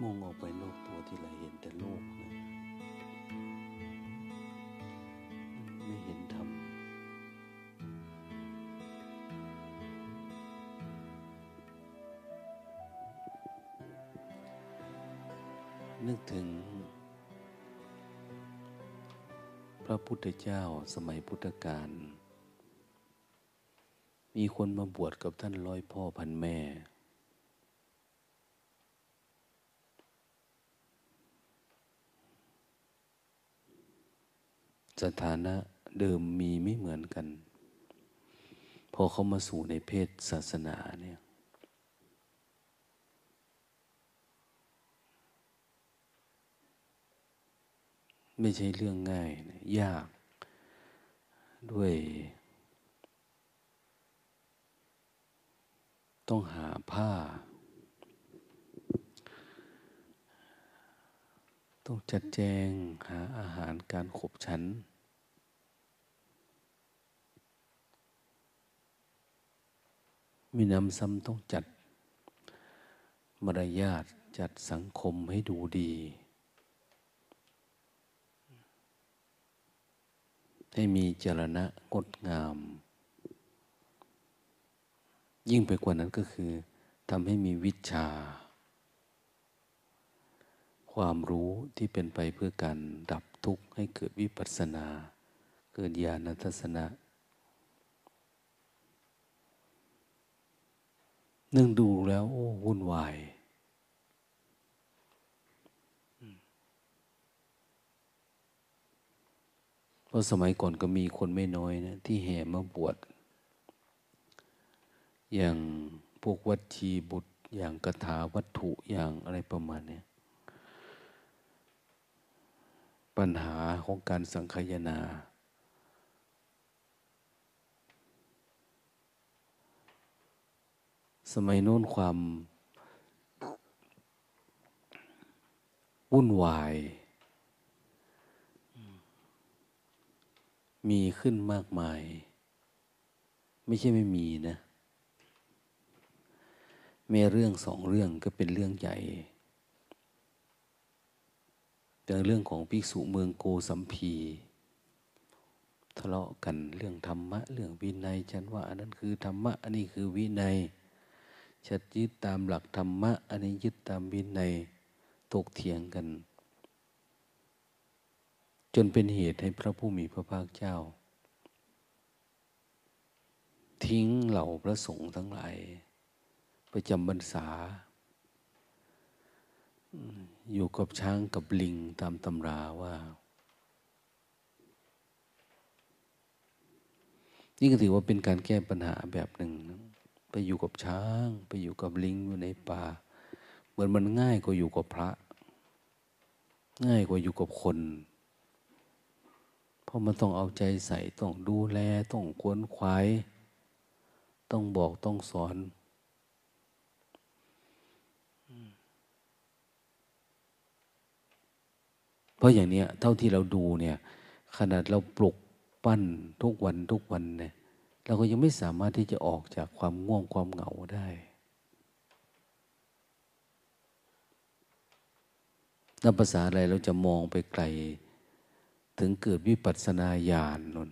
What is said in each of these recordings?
มองออกไปนอกตัวที่ไรเห็นแต่โลกนะไม่เห็นธรรมนึกถึง พระพุทธเจ้าสมัยพุทธกาลมีคนมาบวชกับท่านร้อยพ่อพันแม่ สถานะเดิมมีไม่เหมือนกัน พอเขามาสู่ในเพศศาสนาเนี่ยไม่ใช่เรื่องง่ายนะยากด้วย ต้องหาผ้า ต้องจัดแจงหาอาหารการขบฉัน มีน้ำซ้ำต้องจัด มารยาทจัดสังคมให้ดูดี ให้มีจรณะงดงาม ยิ่งไปกว่านั้นก็คือทำให้มีวิชา ความรู้ที่เป็นไปเพื่อการดับทุกข์ให้เกิดวิปัสสนา เกิดญาณทัศนะ นึ่งดูแล้วโอ้วุ่นวายเพราะสมัยก่อนก็มีคนไม่น้อยนะ ที่แห่มาบวชอย่างพวกวัตชีบุตรอย่างกถาวัตถุอย่างอะไรประมาณนี้ปัญหาของการสังคายนา สมัยโน้นความวุ่นวาย มีขึ้นมากมาย ไม่ใช่ไม่มีนะมีเรื่องสองเรื่องก็เป็นเรื่องใหญ่แต่เรื่องของภิกษุเมืองโกสัมพี ทะเลาะกันเรื่องธรรมะ เรื่องวินัย ฉันว่าอันนั้นคือธรรมะ อันนี้คือวินัย ชัดยึดตามหลักธรรมะ อันนี้ยึดตามวินัยตกเถียงกัน จนเป็นเหตุให้พระผู้มีพระภาคเจ้า ทิ้งเหล่าพระสงฆ์ทั้งหลายประจำบรรษา อยู่กับช้างกับลิงตามตำราว่านี่ก็ถือว่าเป็นการแก้ปัญหาแบบหนึ่ง ไปอยู่กับช้าง ไปอยู่กับลิงอยู่ในป่า เหมือนมันง่ายกว่าอยู่กับพระ ง่ายกว่าอยู่กับคน เพราะมันต้องเอาใจใส่ต้องดูแลต้องควนควายต้องบอกต้องสอนเพราะอย่างเนี้ยเท่าที่เราดูเนี่ย ขนาดเราปลุกปั้นทุกวันทุกวันเนี่ย เราก็ยังไม่สามารถที่จะออกจากความง่วงความเหงาได้ นับภาษาอะไรเราจะมองไปไกล ถึงเกิดวิปัสสนาญาณนน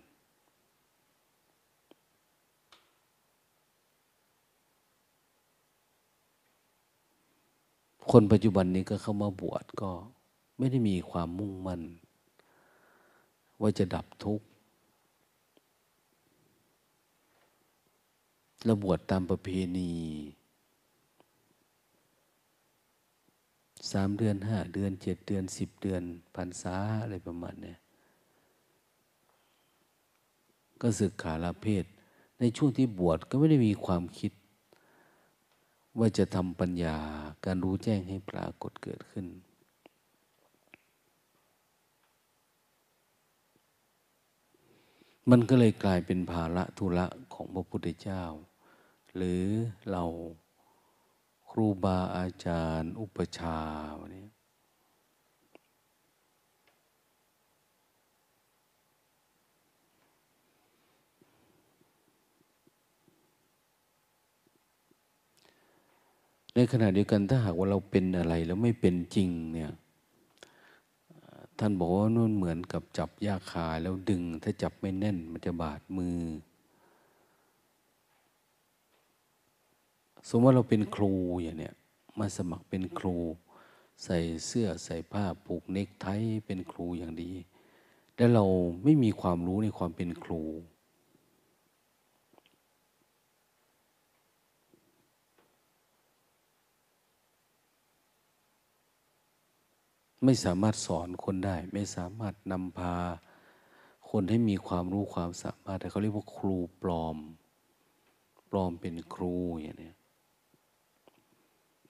คนปัจจุบันนี้ก็เข้ามาบวชก็ไม่ได้มีความมุ่งมั่น ว่าจะดับทุกข์ ระบวชตามประเพณีสามเดือนห้าเดือนเจ็ดเดือนสิบเดือนพรรษาอะไรประมาณเนี้ก็ศึกขาลาเพศ ในช่วงที่บวชก็ไม่ได้มีความคิด ว่าจะทำปัญญาการรู้แจ้งให้ปรากฏเกิดขึ้น มันก็เลยกลายเป็นภาระธุระของพระพุทธเจ้า หรือเราครูบาอาจารย์ อุปชาวันนี้ในขณะเดียวกันถ้าหากว่าเราเป็นอะไรแล้วไม่เป็นจริงเนี่ย ท่านบอกว่านู่นเหมือนกับจับยาคาแล้วดึง ถ้าจับไม่แน่นมันจะบาดมือ สมมติว่าเราเป็นครูอย่างเนี้ยมาสมัครเป็นครู ใส่เสื้อใส่ผ้าผูกเนคไทเป็นครูอย่างดี แต่เราไม่มีความรู้ในความเป็นครู ไม่สามารถสอนคนได้ ไม่สามารถนำพา คนให้มีความรู้ความสามารถแต่เขาเรียกว่าครูปลอม ปลอมเป็นครูอย่างนี้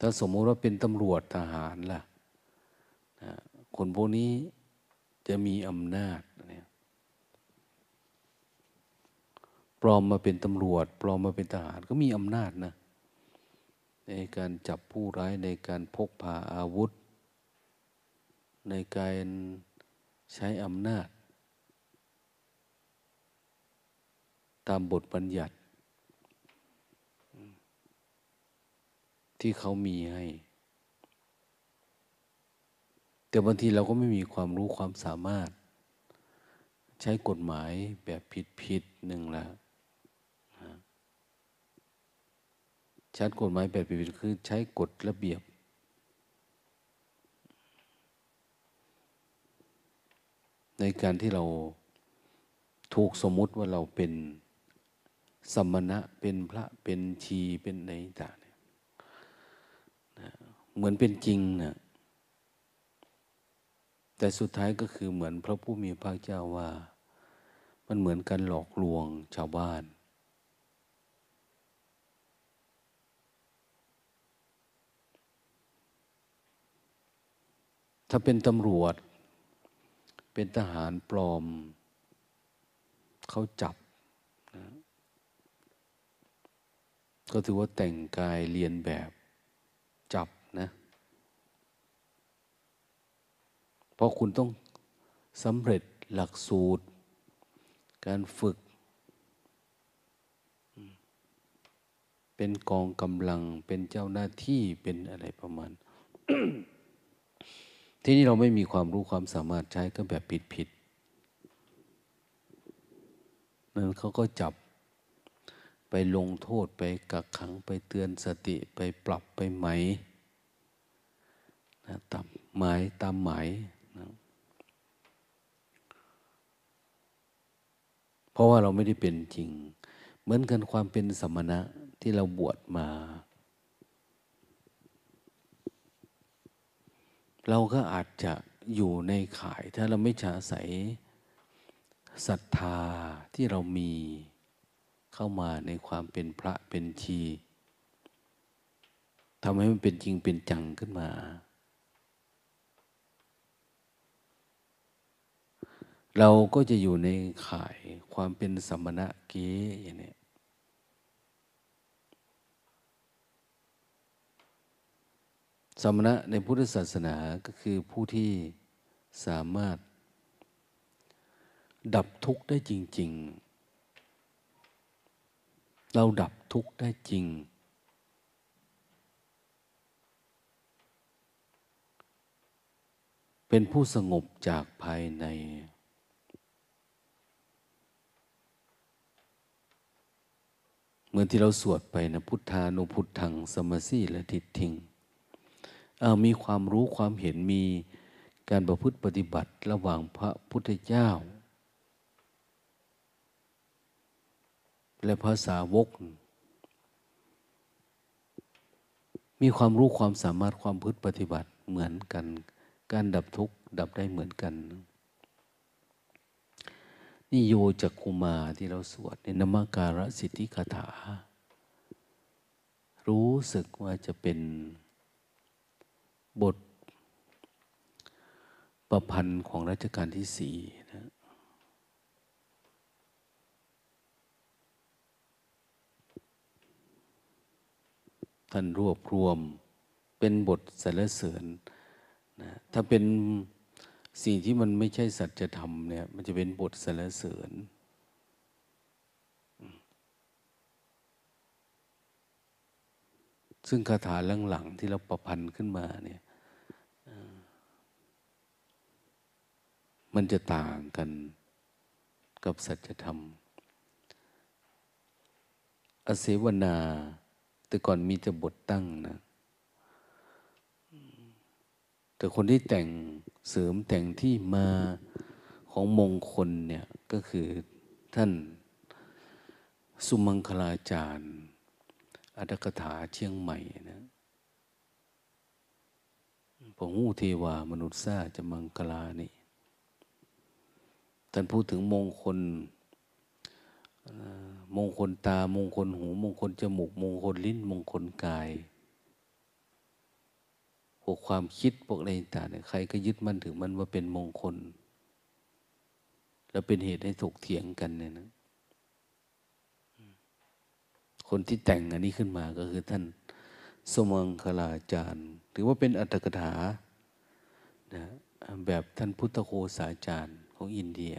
ถ้าสมมติว่าเป็นตำรวจทหารล่ะนะคนพวกนี้จะมีอำนาจเนี่ยปลอมมาเป็นตำรวจ ปลอมมาเป็นทหารก็มีอำนาจนะในการจับผู้ร้ายในการพกพาอาวุธ ในการใช้อำนาจ ตามบทบัญญัติ ที่เขามีให้ แต่บางทีเราก็ไม่มีความรู้ความสามารถ ใช้กฎหมายแบบผิดๆหนึ่งแล้วชัดกฎหมายแบบผิดๆคือใช้กฎระเบียบ ในการที่เราถูกสมมุติว่าเราเป็นสมณะเป็นพระเป็นชีเป็นในต่างเนี่ยเหมือนเป็นจริงนะแต่สุดท้ายก็คือเหมือนพระผู้มีพระเจ้าว่า มันเหมือนการหลอกลวงชาวบ้าน ถ้าเป็นตำรวจ เป็นทหารปลอม เขาจับนะก็ถือว่าแต่งกายเรียนแบบจับนะ เพราะคุณต้องสำเร็จหลักสูตร การฝึก เป็นกองกำลังเป็นเจ้าหน้าที่เป็นอะไรประมาณ ที่นี่เราไม่มีความรู้ความสามารถใช้ก็แบบผิดผิดนั้นเขาก็จับไปลงโทษไปกักขังไปเตือนสติไปปรับไปไหมนะตามหมายตามหมายนะเพราะว่าเราไม่ได้เป็นจริง เหมือนกันความเป็นสมณะที่เราบวชมา เราก็อาจจะอยู่ในข่าย ถ้าเราไม่ฉาใสศรัทธาที่เรามีเข้ามาในความเป็นพระเป็นชีทำให้มันเป็นจริงเป็นจังขึ้นมา เราก็จะอยู่ในข่ายความเป็นสมณะเก๋อย่างนี้ สมณะในพุทธศาสนาก็คือผู้ที่สามารถ ดับทุกข์ได้จริง ๆ เราดับทุกข์ได้จริง เป็นผู้สงบจากภายใน เหมือนที่เราสวดไปนะพุทธานุพุทธังสมสีและทิฏฐิง มีความรู้ความเห็นมีการประพฤติปฏิบัติระหว่างพระพุทธเจ้า และภาษาวก มีความรู้ความสามารถความพฤติปฏิบัติเหมือนกัน การดับทุกข์ดับได้เหมือนกัน นี่โยจักคุมาที่เราสวดในนมการสิทธิคาถา รู้สึกว่าจะเป็น บทประพันธ์ของรัชกาลที่สี่นะท่านรวบรวมเป็นบทสรรเสริญนะถ้าเป็นสิ่งที่มันไม่ใช่สัจธรรมเนี่ย มันจะเป็นบทสรรเสริญซึ่งคาถาหลังๆที่เราประพันธ์ขึ้นมาเนี่ย มันจะต่างกันกับสัจธรรม อเสวนา แต่ก่อนมีแต่บทตั้งนะ แต่คนที่แต่งเสริมแต่งที่มาของมงคลเนี่ย ก็คือท่านสุมังคลาจารย์อัตกถาเชียงใหม่นะพงหูเทวามนุษย์ซาจะมังคลานี่ ท่านพูดถึงมงคลมงคลตามงคลหู มงคลจมูก มงคลลิ้น มงคลกายพวกความคิดพวกอะไรต่างเนี่ยใครก็ยึดมั่นถึงมันว่าเป็นมงคล แล้วเป็นเหตุให้ถกเถียงกันเนี่ยนะคนที่แต่งอันนี้ขึ้นมาก็คือท่านสมังคลาจารย์ถือว่าเป็นอัตถกถานะแบบท่านพุทธโคสาจารย์ ของอินเดีย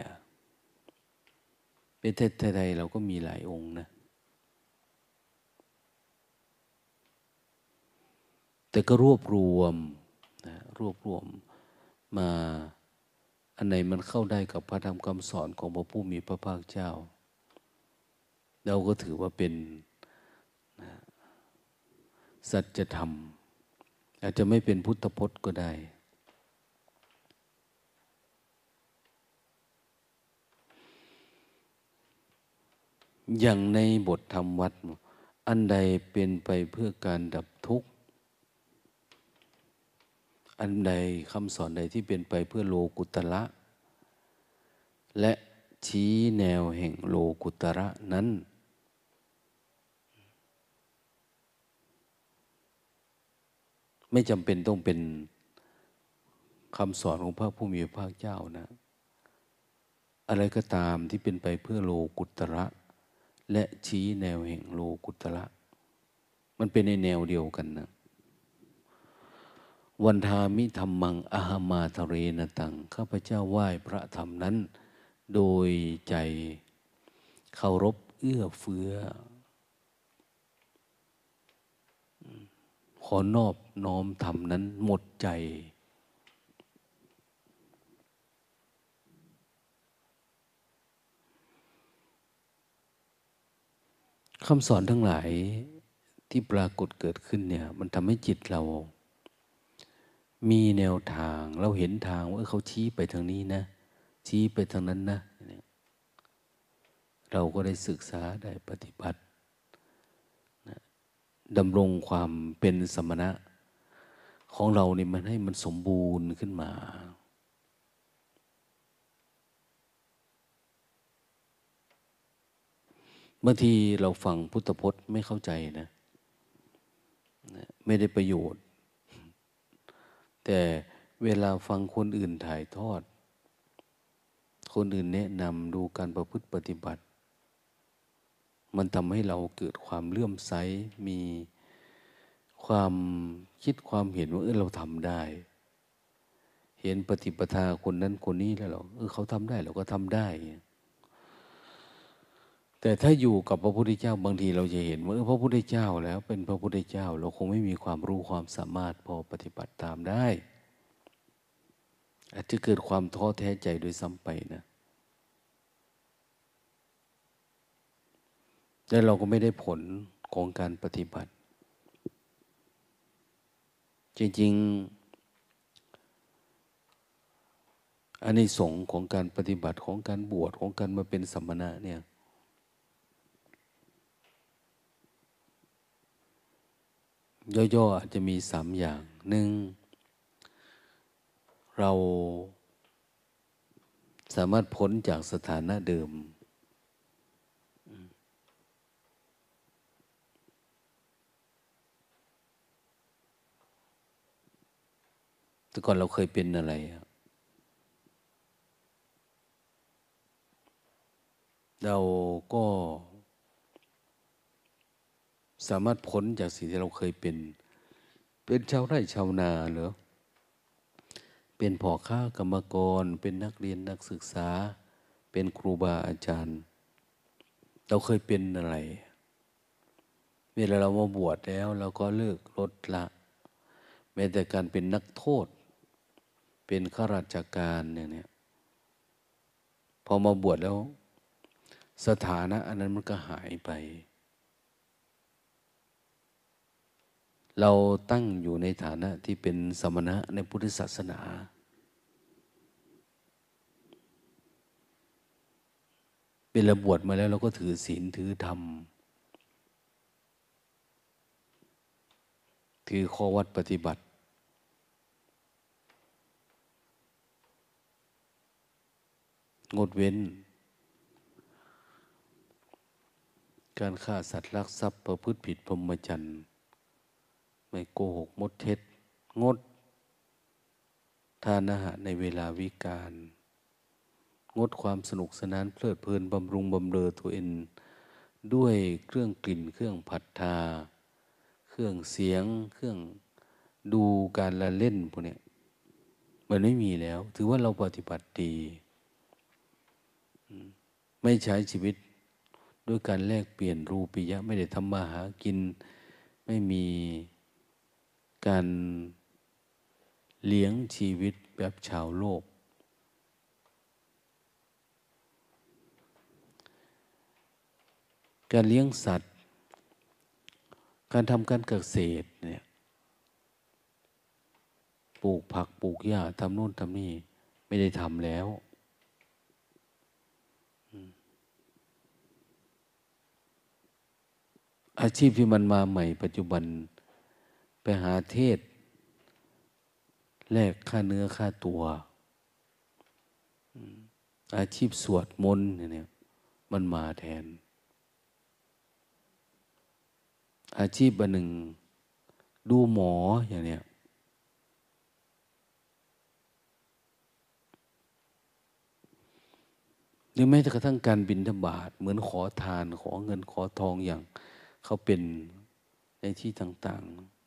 ประเทศไทยเราก็มีหลายองค์นะ แต่ก็รวบรวมนะรวบรวมมาอันไหนมันเข้าได้กับพระธรรมคำสอนของพระผู้มีพระภาคเจ้า เราก็ถือว่าเป็นนะสัจธรรม อาจจะไม่เป็นพุทธพจน์ก็ได้ อย่างในบทธรรมวัด อันใดเป็นไปเพื่อการดับทุกข์ อันใดคำสอนใดที่เป็นไปเพื่อโลกุตระ และชี้แนวแห่งโลกุตระนั้น ไม่จำเป็นต้องเป็นคำสอนของพระผู้มีพระเจ้านะ อะไรก็ตามที่เป็นไปเพื่อโลกุตระ และชี้แนวแห่งโลกุตระมันเป็นในแนวเดียวกันนะวันทามิธรรมังอหามาทะเรนตัง ข้าพเจ้าไหว้พระธรรมนั้น โดยใจเคารพเอื้อเฟื้อ ขอนอบน้อมธรรมนั้นหมดใจ คำสอนทั้งหลายที่ปรากฏเกิดขึ้นเนี่ย มันทำให้จิตเรา มีแนวทางเราเห็นทางว่าเขาชี้ไปทางนี้นะ ชี้ไปทางนั้นนะ เราก็ได้ศึกษาได้ปฏิบัติดำรงความเป็นสมณะ ของเราเนี่ยมันให้มันสมบูรณ์ขึ้นมา บางทีเราฟังพุทธพจน์ไม่เข้าใจนะ ไม่ได้ประโยชน์ แต่เวลาฟังคนอื่นถ่ายทอด คนอื่นแนะนำดูการประพฤติปฏิบัติ มันทำให้เราเกิดความเลื่อมใส มีความคิดความเห็นว่าเออเราทำได้ เห็นปฏิปทาคนนั้นคนนี้แล้วเราเออเขาทำได้เราก็ทำได้ แต่ถ้าอยู่กับพระพุทธเจ้าบางทีเราจะเห็นว่าพระพุทธเจ้าแล้วเป็นพระพุทธเจ้า เราคงไม่มีความรู้ความสามารถพอปฏิบัติตามได้ อาจจะเกิดความท้อแท้ใจโดยซ้ำไปนะและเราก็ไม่ได้ผลของการปฏิบัติ จริงๆอันนี้สงของการปฏิบัติของการบวชของการมาเป็นสัมมณะเนี่ย ย่อๆจจะมีสามอย่างหนึ่งเราสามารถพ้นจากสถานะเดิม แต่ก่อนเราเคยเป็นอะไร เราก็ สามารถพ้นจากสิ่งที่เราเคยเป็น เป็นชาวไร่ชาวนาเหรอเป็นพ่อค้ากรรมกร เป็นนักเรียนนักศึกษา เป็นครูบาอาจารย์ เราเคยเป็นอะไร เวลาเรามาบวชแล้ว เราก็เลิกลดละ แม้แต่การเป็นนักโทษ เป็นข้าราชการอย่างนี้พอมาบวชแล้ว สถานะอันนั้นมันก็หายไป เราตั้งอยู่ในฐานะที่เป็นสมณะในพุทธศาสนา เป็นระบวชมาแล้วเราก็ถือศีลถือธรรม ถือข้อวัดปฏิบัติ งดเว้น การฆ่าสัตว์ลักทรัพย์ประพฤติผิดพรหมจรรย์ ไม่โกหกมดเท็จ งด ทานอาหารในเวลาวิกาลงดความสนุกสนานเพลิดเพลินบำรุงบำเรอตัวเองด้วยเครื่องกลิ่น เครื่องผัดทา เครื่องเสียง เครื่องดูการละเล่นพวกนี้มันไม่มีแล้ว ถือว่าเราปฏิบัติดี ไม่ใช้ชีวิตด้วยการแลกเปลี่ยนรูปิยะ ไม่ได้ทำมาหากิน ไม่มี การเลี้ยงชีวิตแบบชาวโลก การเลี้ยงสัตว์ การทำการเกษตรเนี่ย ปลูกผักปลูกหญ้าทำนู่นทำนี่ ไม่ได้ทำแล้วอาชีพที่มันมาใหม่ปัจจุบัน หาเทศ แลกค่าเนื้อค่าตัว อาชีพสวดมนต์เนี่ยมันมาแทน อาชีพอันหนึ่ง ดูหมออย่างเนี้ยหรือแม้กระทั่งการบินธบาตเหมือนขอทานขอเงินขอทองอย่างเขาเป็นในที่ต่าง ๆ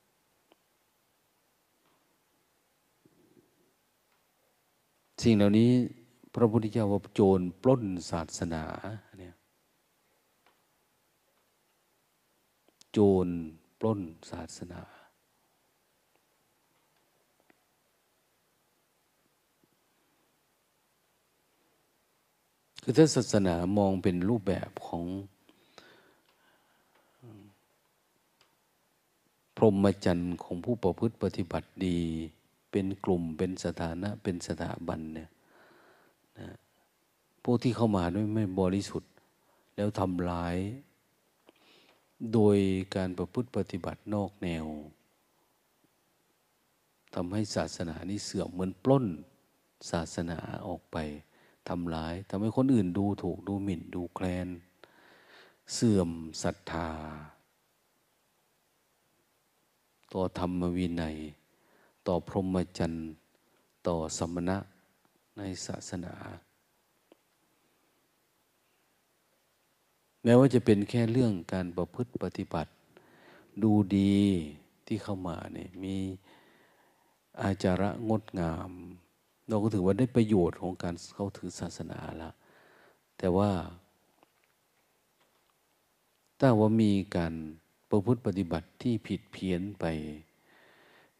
สิ่งเหล่านี้พระพุทธเจ้าว่าโจรปล้นศาสนาเนี่ยโจรปล้นศาสนา คือถ้าศาสนามองเป็นรูปแบบของพรหมจรรย์ของผู้ประพฤติปฏิบัติดี เป็นกลุ่มเป็นสถานะ เป็นสถาบันเนี่ยนะพวกที่เข้ามาด้วยไม่บริสุทธิ์ แล้วทำร้าย โดยการประพฤติปฏิบัตินอกแนวทำให้ศาสนานี้เสื่อมเหมือนปล้นศาสนาออกไปทำร้ายทำให้คนอื่นดูถูกดูหมิ่นดูแคลน เสื่อมศรัทธาต่อธรรมวินัย ต่อพรหมจรรย์ต่อสมณะในศาสนา แม้ว่าจะเป็นแค่เรื่องการประพฤติปฏิบัติ ดูดีที่เข้ามาเนี่ยมีอาจาระงดงาม เราก็ถือว่าได้ประโยชน์ของการเข้าถือศาสนาละแต่ว่าถ้าว่ามีการประพฤติปฏิบัติที่ผิดเพี้ยนไป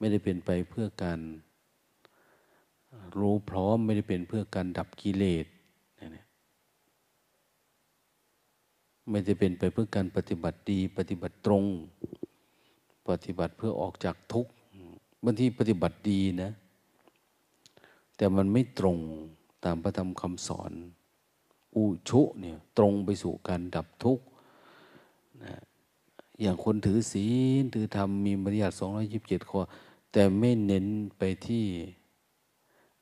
ไม่ได้เป็นไปเพื่อการรู้พร้อมไม่ได้เป็นเพื่อการดับกิเลสไม่ได้เป็นไปเพื่อการปฏิบัติดี ปฏิบัติตรง ปฏิบัติเพื่อออกจากทุกข์บางทีปฏิบัติดีนะ แต่มันไม่ตรงตามพระธรรมคำสอน อุชุเนี่ยตรงไปสู่การดับทุกข์นะอย่างคนถือศีลถือธรรมมีมารยาทสองร้อยยิบเจ็ดข้อ แต่ไม่เน้นไปที่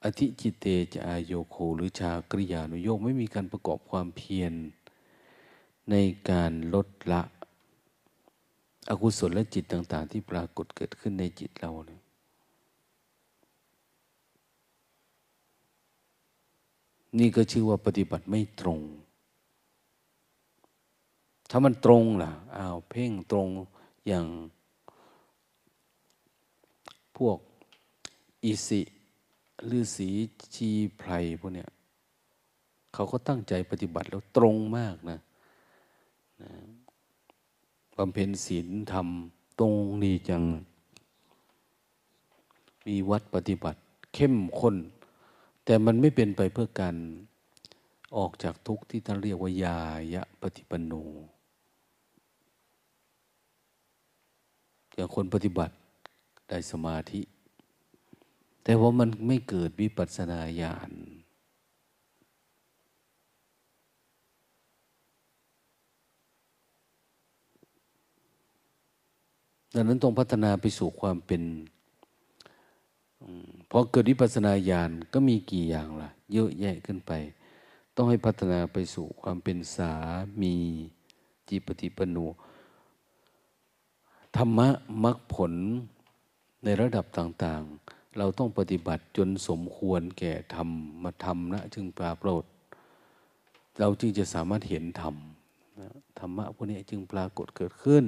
อธิจิตเตจอายโยโคหรือชากริยานุโยกไม่มีการประกอบความเพียร ในการลดละ อกุศลและจิตต่าง ๆ ที่ปรากฏเกิดขึ้นในจิตเราเนี่ยนี่ก็ชื่อว่าปฏิบัติไม่ตรง ถ้ามันตรงล่ะอ้าวเพ่งตรงอย่าง พวกอิสิฤาษีชีไพรพวกเนี้ยเขาก็ตั้งใจปฏิบัติแล้วตรงมากนะบำเพ็ญศีลธรรมตรงนี้จัง มีวัดปฏิบัติเข้มข้น แต่มันไม่เป็นไปเพื่อการออกจากทุกข์ที่ท่านเรียกว่ายายะปฏิปโนอย่างคนปฏิบัติ ได้สมาธิ แต่ว่ามันไม่เกิดวิปัสสนาญาณดังนั้นต้องพัฒนาไปสู่ความเป็นพอเกิดวิปัสสนาญาณก็มีกี่อย่างล่ะ เยอะแยะขึ้นไป ต้องให้พัฒนาไปสู่ความเป็นสามีจิปฏิปโนธรรมะมรรคผล ในระดับต่างๆ เราต้องปฏิบัติจนสมควรแก่ธรรมมาทำนะจึงปราโปรดเราจึงจะสามารถเห็นธรรมธรรมะพวกนี้จึงปรากฏเกิดขึ้น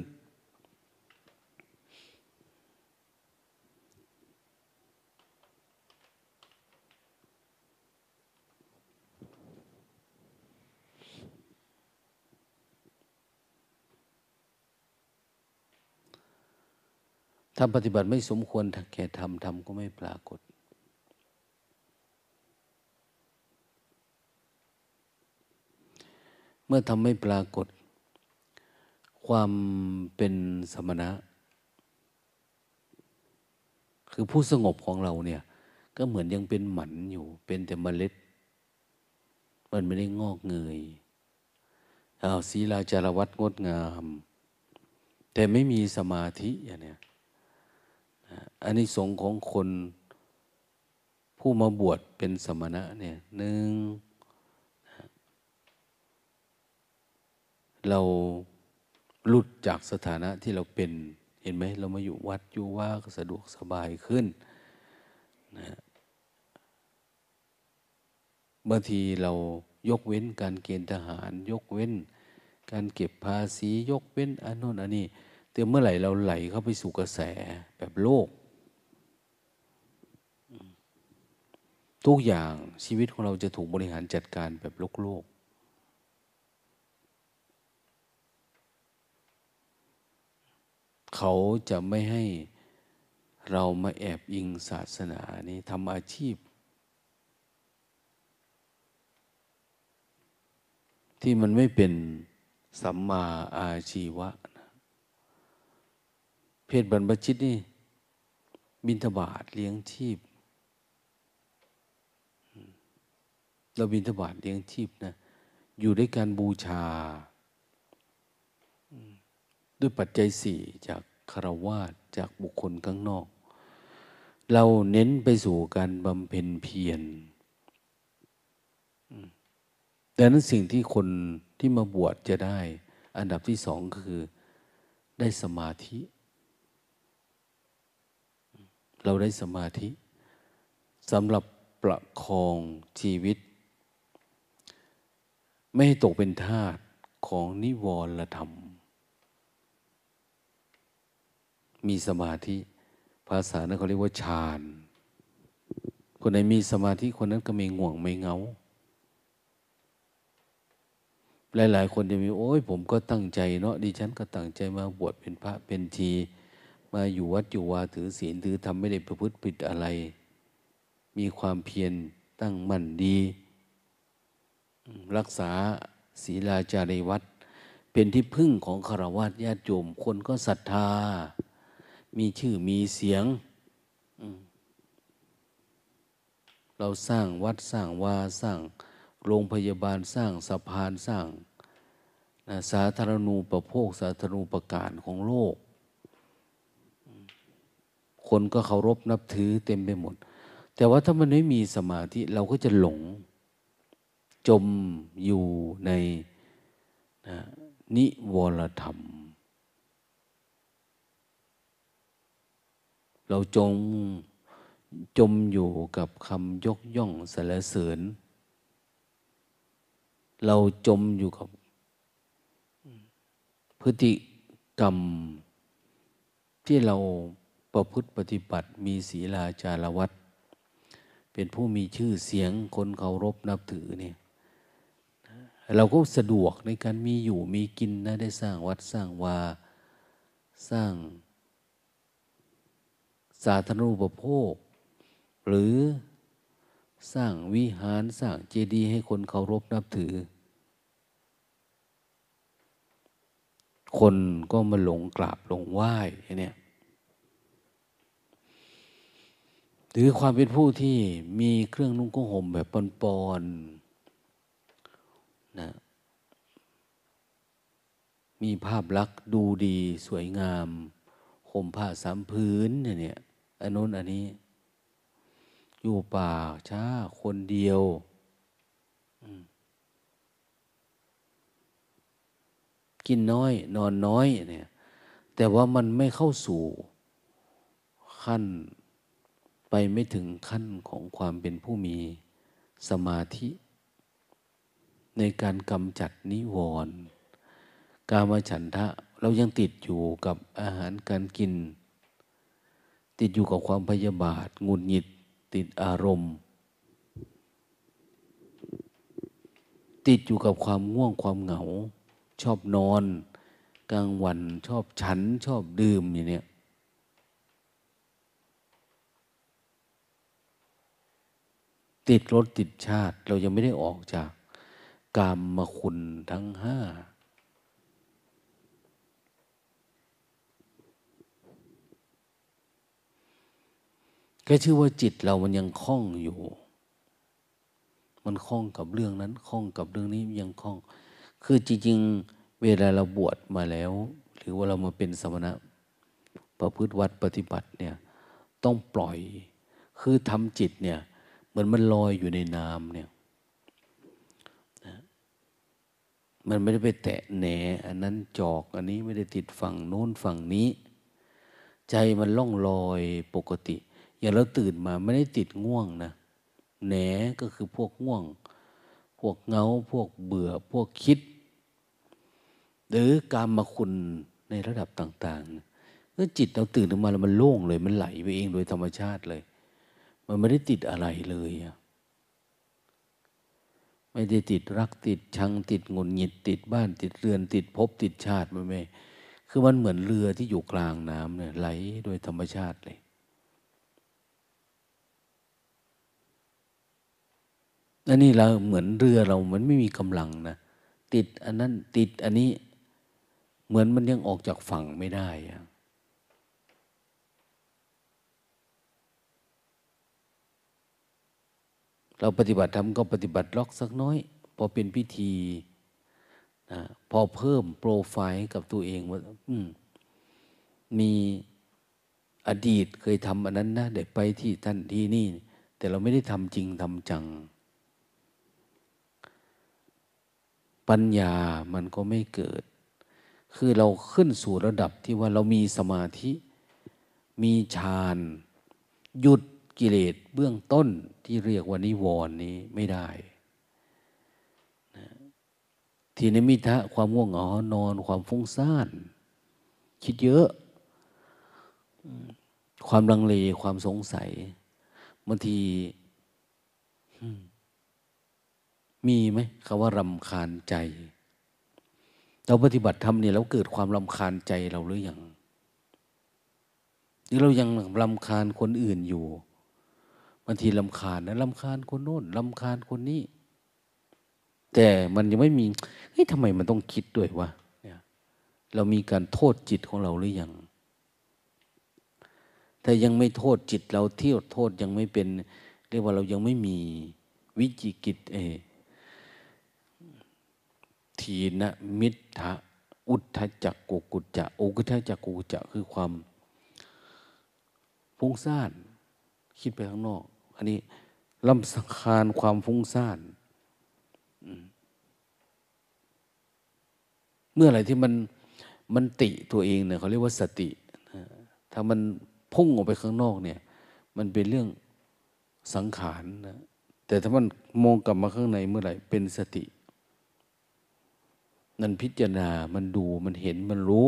ถ้าปฏิบัติไม่สมควรแก่ทำทำก็ไม่ปรากฏ เมื่อทำไม่ปรากฏ ความเป็นสมณะ คือผู้สงบของเราเนี่ย ก็เหมือนยังเป็นหมันอยู่ เป็นแต่เมล็ด มันไม่ได้งอกเงยเอาศีลาจารวัตงดงาม แต่ไม่มีสมาธิอย่างเนี้ย อันนี้สงของคนผู้มาบวชเป็นสมณะเนี่ยหนึ่งเราหลุดจากสถานะที่เราเป็น เห็นไหมเรามาอยู่วัดอยู่ว่าก็สะดวกสบายขึ้นนะบางทีเรายกเว้นการเกณฑ์ทหาร ยกเว้น การเก็บภาษียกเว้นอันโน้นอันนี้ แต่เมื่อไหร่เราไหลเข้าไปสู่กระแสแบบโลก ทุกอย่างชีวิตของเราจะถูกบริหารจัดการแบบโลกโลก เขาจะไม่ให้เรามาแอบอิงศาสนานี้ทำอาชีพ ที่มันไม่เป็นสัมมาอาชีวะ เพศบรรพชิตนี่ บินทบาทเลี้ยงชีพ เราบินทบาทเลี้ยงชีพนะอยู่ด้วยการบูชา ด้วยปัจจัยสี่จากคารวาสจากบุคคลข้างนอก เราเน้นไปสู่การบำเพ็ญเพียรดังนั้นสิ่งที่คนที่มาบวชจะได้ อันดับที่สองก็คือได้สมาธิ เราได้สมาธิสำหรับประคองชีวิต ไม่ให้ตกเป็นทาสของนิวรณธรรม มีสมาธิ ภาษานั้นเขาเรียกว่าฌานคนไหนมีสมาธิคนนั้นก็ไม่ง่วงไม่เงาหลาย ๆ คนจะมีโอ้ยผมก็ตั้งใจเนาะดิฉันก็ตั้งใจมาบวชเป็นพระเป็นที มาอยู่วัดอยู่วาถือศีลถือทำไม่ได้ประพฤติผิดอะไร มีความเพียรตั้งมั่นดี รักษาศีลาจารีวัดเป็นที่พึ่งของคารวะญาติโยมคนก็ศรัทธา มีชื่อมีเสียง เราสร้างวัดสร้างวาสร้างโรงพยาบาลสร้างสะพานสร้าง สาธารณูปโภคสาธารณูปการของโลก คนก็เคารพนับถือเต็มไปหมด แต่ว่าถ้ามันไม่มีสมาธิเราก็จะหลง จมอยู่ในนะนิวรธรรม เราจงจมอยู่กับคำยกย่องสรรเสริญ เราจมอยู่กับพฤติกรรมที่เรา ประพฤติปฏิบัติมีศีลาจารวัตเป็นผู้มีชื่อเสียงคนเคารพนับถือเนี่ยเราก็สะดวกในการมีอยู่มีกินนะได้สร้างวัดสร้างวา สร้าง สาธารณูปโภค หรือสร้างวิหารสร้างเจดีย์ให้คนเคารพนับถือ คนก็มาหลงกราบหลงไหว้เนี่ย หรือความเป็นผู้ที่มีเครื่องนุ่งกุ้งห่มแบบปอนๆนะมีภาพลักษณ์ดูดีสวยงามห่มผ้าสามพื้นเนี่ยอันนู้นอันนี้ อยู่ป่าช้าคนเดียวกินน้อย นอนน้อยเนี่ย แต่ว่ามันไม่เข้าสู่ขั้น ไปไม่ถึงขั้นของความเป็นผู้มีสมาธิ ในการกำจัดนิวรณ์กามฉันทะเรายังติดอยู่กับอาหารการกิน ติดอยู่กับความพยาบาทงุนหงิด ติดอารมณ์ ติดอยู่กับความง่วงความเหงา ชอบนอน กลางวันชอบฉันชอบดื่มอย่างเนี้ย ติดรถติดชาติ เรายังไม่ได้ออกจากกามมาคุณทั้งห้า ก็ชื่อว่าจิตเรามันยังคล้องอยู่ มันคล้องกับเรื่องนั้นคล้องกับเรื่องนี้ยังคล้อง คือจริงๆ เวลาเราบวชมาแล้ว หรือว่าเรามาเป็นสมณะประพฤติวัดปฏิบัติเนี่ย ต้องปล่อย คือทำจิตเนี่ย เหมือนมันลอยอยู่ในน้ำเนี่ยมันไม่ได้ไปแตะแหน อันนั้นจอกอันนี้ไม่ได้ติดฝั่งโน้นฝั่งนี้ ใจมันล่องลอยปกติ อย่างเราตื่นมาไม่ได้ติดง่วงนะแหนก็คือพวกง่วง พวกเงาพวกเบื่อพวกคิด หรือการมาคุณในระดับต่างๆเมื่อจิตเราตื่นขึ้นมาแล้วมันโล่งเลยมันไหลไปเองโดยธรรมชาติเลย มันไม่ได้ติดอะไรเลยไม่ได้ติดรักติดชังติดงุนหงิดติดบ้านติดเรือนติดภพติดชาติมันไม่คือมันเหมือนเรือที่อยู่กลางน้ำเนี่ยไหลโดยธรรมชาติเลยอันนี้เราเหมือนเรือเราเหมือนไม่มีกำลังนะติดอันนั้นติดอันนี้เหมือนมันยังออกจากฝั่งไม่ได้อะ เราปฏิบัติธรรมก็ปฏิบัติล็อกสักน้อย พอเป็นพิธีนะพอเพิ่มโปรไฟล์กับตัวเองว่ามีอดีตเคยทำอันนั้นนะเด็กไปที่ท่านที่นี่ แต่เราไม่ได้ทำจริงทำจัง ปัญญามันก็ไม่เกิด คือเราขึ้นสู่ระดับที่ว่าเรามีสมาธิ มีฌาน หยุด กิเลสเบื้องต้นที่เรียกว่านิวรณ์นี้ไม่ได้ทีนิมิทะความง่วงเหงานอน ความฟุ้งซ่าน คิดเยอะ ความลังเลความสงสัยบางทีมีไหมคำว่ารำคาญใจ เราปฏิบัติธรรมเนี่ยเราเกิดความรำคาญใจเราหรือยังหรือเรายังรำคาญคนอื่นอยู่างทีลำคาญนะลำคาญคนโน้นลำคาญคนนี้ แต่มันยังไม่มีเฮ้ยทำไมมันต้องคิดด้วยวะเนี่ยเรามีการโทษจิตของเราหรือยังถ้ายังไม่โทษจิตเราเที่ยวโทษยังไม่เป็น เรียกว่าเรายังไม่มีวิจิกิตเอทีนะมิทะอุทธจักกุกุจจะโอกุทธจักกุกุจจะคือความฟุ้งซ่านคิดไปข้างนอก อันนี้ลำสังคารความฟุ้งซ่านเมื่อไหร่ที่มันมันติตัวเองเนี่ยเขาเรียกว่าสติ ถ้ามันพุ่งออกไปข้างนอกเนี่ย มันเป็นเรื่องสังขารนะแต่ถ้ามันมองกลับมาข้างในเมื่อไหร่เป็นสตินันพิจารณา มันดู มันเห็น มันรู้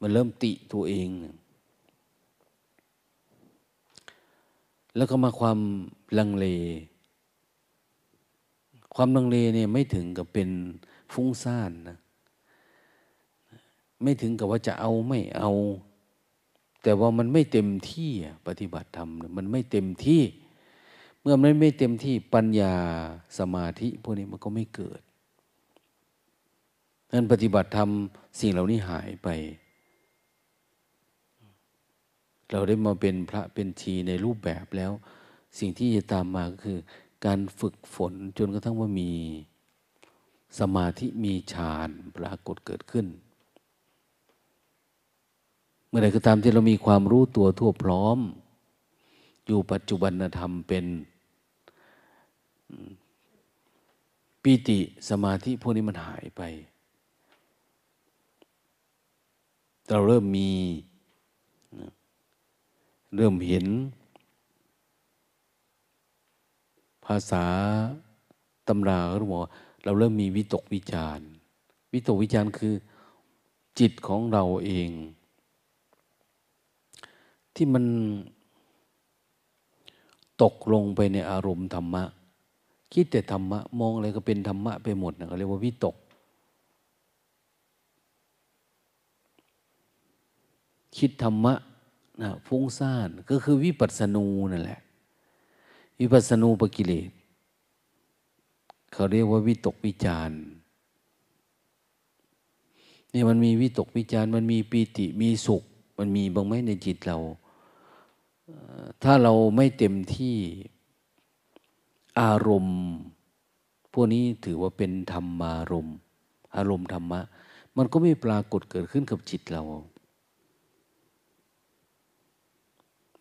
มันเริ่มติตัวเองเนี่ย แล้วก็มาความลังเล ความลังเลเนี่ยไม่ถึงกับเป็นฟุ้งซ่านนะ ไม่ถึงกับว่าจะเอาไม่เอา แต่ว่ามันไม่เต็มที่ปฏิบัติธรรมมันไม่เต็มที่ เมื่อมันไม่เต็มที่ปัญญาสมาธิพวกนี้มันก็ไม่เกิดนั้นปฏิบัติธรรมสิ่งเหล่านี้หายไป เราได้มาเป็นพระเป็นชีในรูปแบบแล้ว สิ่งที่จะตามมาก็คือ การฝึกฝนจนกระทั่งว่ามีสมาธิมีฌานปรากฏเกิดขึ้น เมื่อใดก็ตามที่เรามีความรู้ตัวทั่วพร้อม อยู่ปัจจุบันธรรมเป็นปีติสมาธิพวกนี้มันหายไป เราเริ่มมี เริ่มเห็น ภาษาตำราเขาบอกเราเริ่มมีวิตกวิจารวิตกวิจารคือ จิตของเราเอง ที่มันตกลงไปในอารมณ์ธรรมะ คิดแต่ธรรมะ มองอะไรก็เป็นธรรมะไปหมดนะเขาเรียกว่าวิตก คิดธรรมะ นะฟุ้งซ่านก็คือวิปัสสนูนั่นแหละ วิปัสสนูปกิเลสเขาเรียกว่าวิตกวิจารนี่มันมีวิตกวิจารมันมีปีติมีสุข มันมีบางไหมในจิตเรา ถ้าเราไม่เต็มที่อารมณ์ พวกนี้ถือว่าเป็นธรรมารมณ์ อารมณ์ธรรมะ มันก็ไม่ปรากฏเกิดขึ้นกับจิตเรา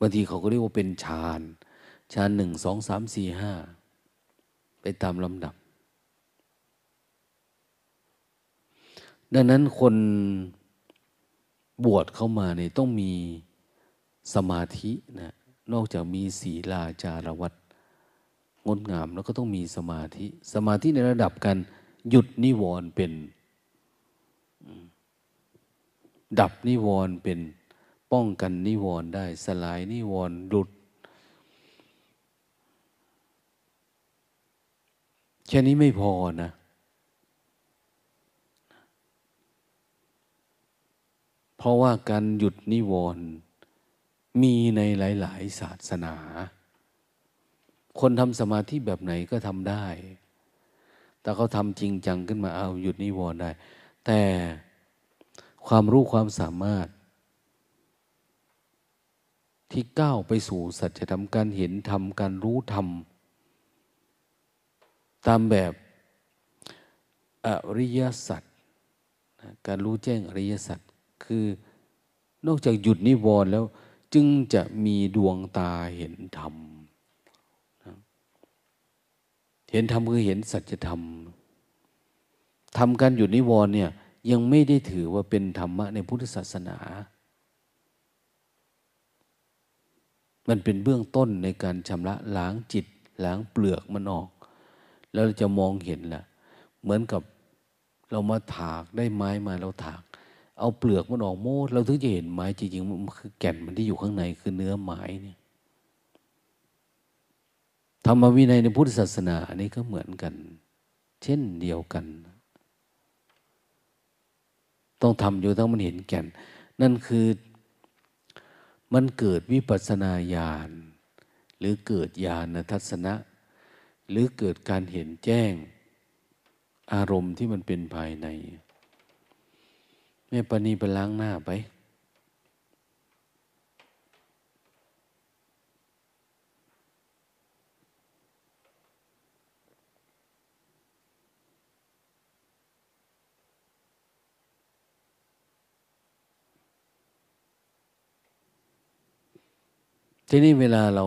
บางทีเขาก็เรียกว่าเป็นฌานฌานหนึ่งสองสามสี่ห้าไปตามลำดับ ดังนั้นคนบวชเข้ามาเนี่ยต้องมีสมาธินะนอกจากมีศีลาจารวัตงดงามแล้วก็ต้องมีสมาธิ สมาธิในระดับการหยุดนิวรณ์เป็น ดับนิวรณ์เป็น ป้องกันนิวรณ์ได้ สลายนิวรณ์ดุด แค่นี้ไม่พอนะ เพราะว่าการหยุดนิวรณ์มีในหลาย ๆ ศาสนา คนทำสมาธิแบบไหนก็ทำได้ แต่เขาทำจริงจังขึ้นมาเอาหยุดนิวรณ์ได้ แต่ความรู้ความสามารถ ที่ก้าวไปสู่สัจธรรมการเห็นธรรมการรู้ธรรม ตามแบบอริยสัจการรู้แจ้งอริยสัจคือนอกจากหยุดนิวรณ์แล้ว จึงจะมีดวงตาเห็นธรรม เห็นธรรมคือเห็นสัจธรรมทำการหยุดนิวรณ์เนี่ยยังไม่ได้ถือว่าเป็นธรรมะในพุทธศาสนา มันเป็นเบื้องต้นในการชำระล้างจิตล้างเปลือกมันออก แล้วเราจะมองเห็นละเหมือนกับเรามาถากได้ไม้มาเราถาก เอาเปลือกมันออกโมดเราถึงจะเห็นไม้จริงๆมันคือแก่นมันที่อยู่ข้างในคือเนื้อไม้เนี่ยธรรมวินัยในพุทธศาสนาอันนี้ก็เหมือนกัน เช่นเดียวกัน ต้องทำอยู่ต้องมันเห็นแก่น นั่นคือ มันเกิดวิปัสนาญาณหรือเกิดญาณทัศนะ หรือเกิดการเห็นแจ้ง อารมณ์ที่มันเป็นภายในแม่ปณีไปล้างหน้าไป ทีนี้เวลาเรา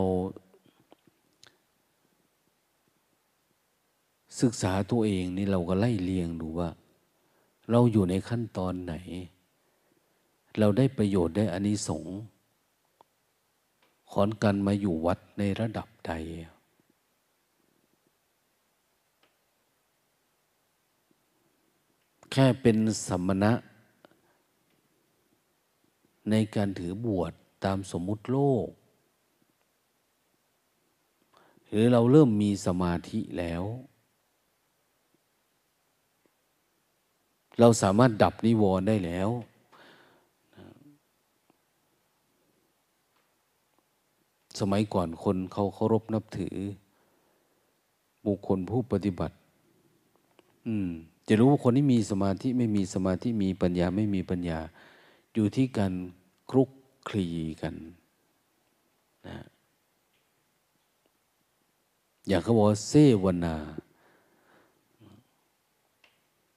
ศึกษาตัวเองนี่เราก็ไล่เลียงดูว่า เราอยู่ในขั้นตอนไหน เราได้ประโยชน์ได้อานิสงส์ขอนกันมาอยู่วัดในระดับใด แค่เป็นสมณะ ในการถือบวชตามสมมุติโลก รือเราเริ่มมีสมาธิแล้ว เราสามารถดับนิวรณ์ได้แล้ว สมัยก่อนคนเขาเคารพนับถือ บุคคลผู้ปฏิบัติ อืมจะรู้ว่าคนที่มีสมาธิไม่มีสมาธิมีปัญญาไม่มีปัญญา อยู่ที่การคลุกคลีกันนะ อย่างเขาบอกเซวนา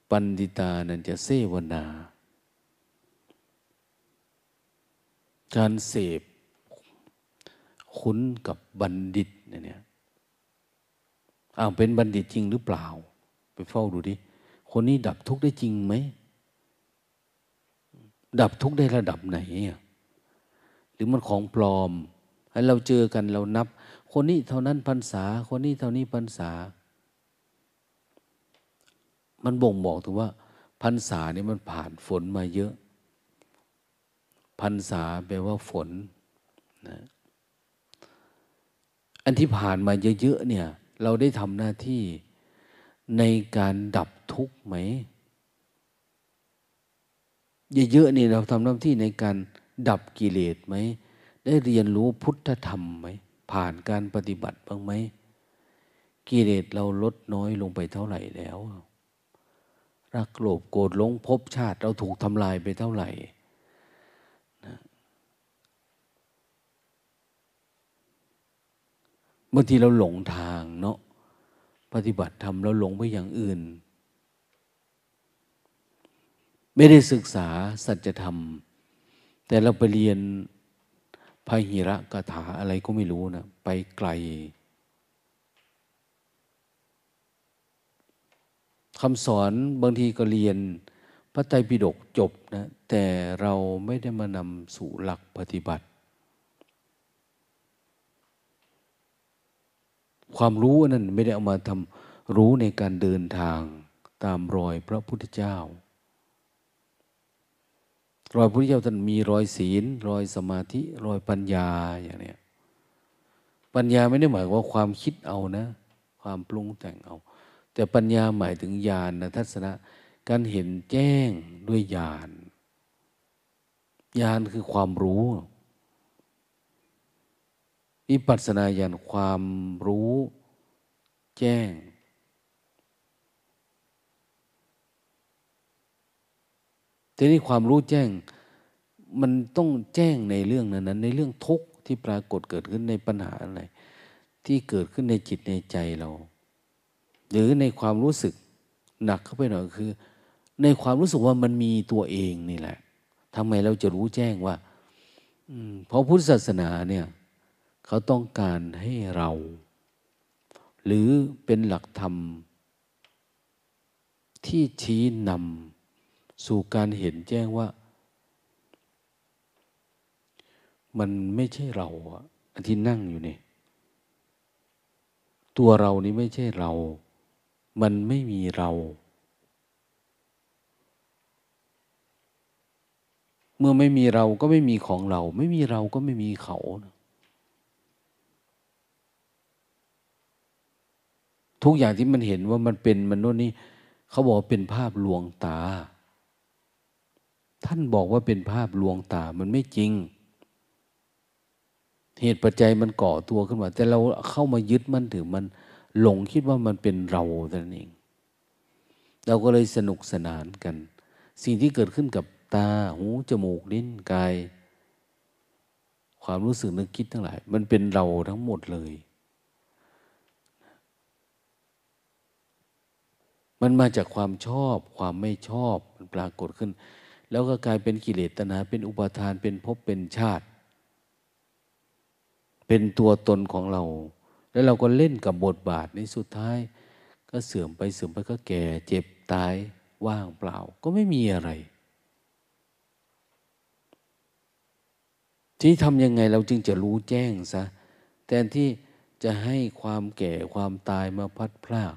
ปันดิตานั่นจะเซวนา การเสพคุ้นกับบัณฑิตเนี่ยอ้าวเป็นบัณฑิตจริงหรือเปล่า ไปเฝ้าดูดิ คนนี้ดับทุกข์ได้จริงไหม ดับทุกข์ได้ระดับไหน หรือมันของปลอม ให้เราเจอกันเรานับ คนนี้เท่านั้นพรรษา คนนี้เท่านี้พรรษา มันบ่งบอกถึงว่าพรรษานี่มันผ่านฝนมาเยอะพรรษาแปลว่าฝนนะอันที่ผ่านมาเยอะๆเนี่ย เราได้ทำหน้าที่ในการดับทุกข์ไหม เยอะๆนี่เราทำหน้าที่ในการดับกิเลสไหม ได้เรียนรู้พุทธธรรมไหม ผ่านการปฏิบัติบ้างไหมกิเลสเราลดน้อยลงไปเท่าไหร่แล้วรักโลภโกรธหลงภพชาติเราถูกทำลายไปเท่าไหร่บางทีเราหลงทางเนาะปฏิบัติธรรมเราหลงไปอย่างอื่น ไม่ได้ศึกษาสัจธรรม แต่เราไปเรียน พหิระกถาอะไรก็ไม่รู้นะไปไกลคำสอนบางทีก็เรียนพระไตรปิฎกจบนะแต่เราไม่ได้มานำสู่หลักปฏิบัติ ความรู้นั้นไม่ได้เอามาทำรู้ในการเดินทางตามรอยพระพุทธเจ้า รอยพุทธเจ้าท่านมีรอยศีล รอยสมาธิ รอยปัญญาอย่างเนี้ยปัญญาไม่ได้หมายว่าความคิดเอานะ ความปรุงแต่งเอา แต่ปัญญาหมายถึงญาณนะทัศนะการเห็นแจ้งด้วยญาณญาณคือความรู้วิปัสสนาญาณความรู้แจ้ง ทีนี้ความรู้แจ้ง มันต้องแจ้งในเรื่องนั้น ในเรื่องทุกข์ที่ปรากฏเกิดขึ้นในปัญหาอะไร ที่เกิดขึ้นในจิตในใจเรา หรือในความรู้สึกหนักเข้าไปหน่อยคือ ในความรู้สึกว่ามันมีตัวเองนี่แหละทำไมเราจะรู้แจ้งว่าเพราะพุทธศาสนาเนี่ย เขาต้องการให้เรา หรือเป็นหลักธรรม ที่ชี้นำ สู่การเห็นแจ้งว่า มันไม่ใช่เราอันที่นั่งอยู่เนี่ยตัวเรานี้ไม่ใช่เรา มันไม่มีเรา เมื่อไม่มีเราก็ไม่มีของเรา ไม่มีเราก็ไม่มีเขานะทุกอย่างที่มันเห็นว่ามันเป็นมันนู่นนี่เขาบอกเป็นภาพลวงตา ท่านบอกว่าเป็นภาพลวงตา มันไม่จริง เหตุปัจจัยมันก่อตัวขึ้นมา แต่เราเข้ามายึดมันถือมันหลงคิดว่ามันเป็นเราแต่นั้นเอง เราก็เลยสนุกสนานกัน สิ่งที่เกิดขึ้นกับตา หู จมูก ลิ้น กาย ความรู้สึกนึกคิดทั้งหลาย มันเป็นเราทั้งหมดเลย มันมาจากความชอบ ความไม่ชอบ มันปรากฏขึ้น แล้วก็กลายเป็นกิเลสตนาเป็นอุปาทานเป็นภพเป็นชาติ เป็นตัวตนของเรา แล้วเราก็เล่นกับบทบาทในสุดท้าย ก็เสื่อมไปเสื่อมไปก็แก่เจ็บตายว่างเปล่า ก็ไม่มีอะไรที่ทำยังไงเราจึงจะรู้แจ้งซะแทนที่จะให้ความแก่ความตายมาพัดพลาก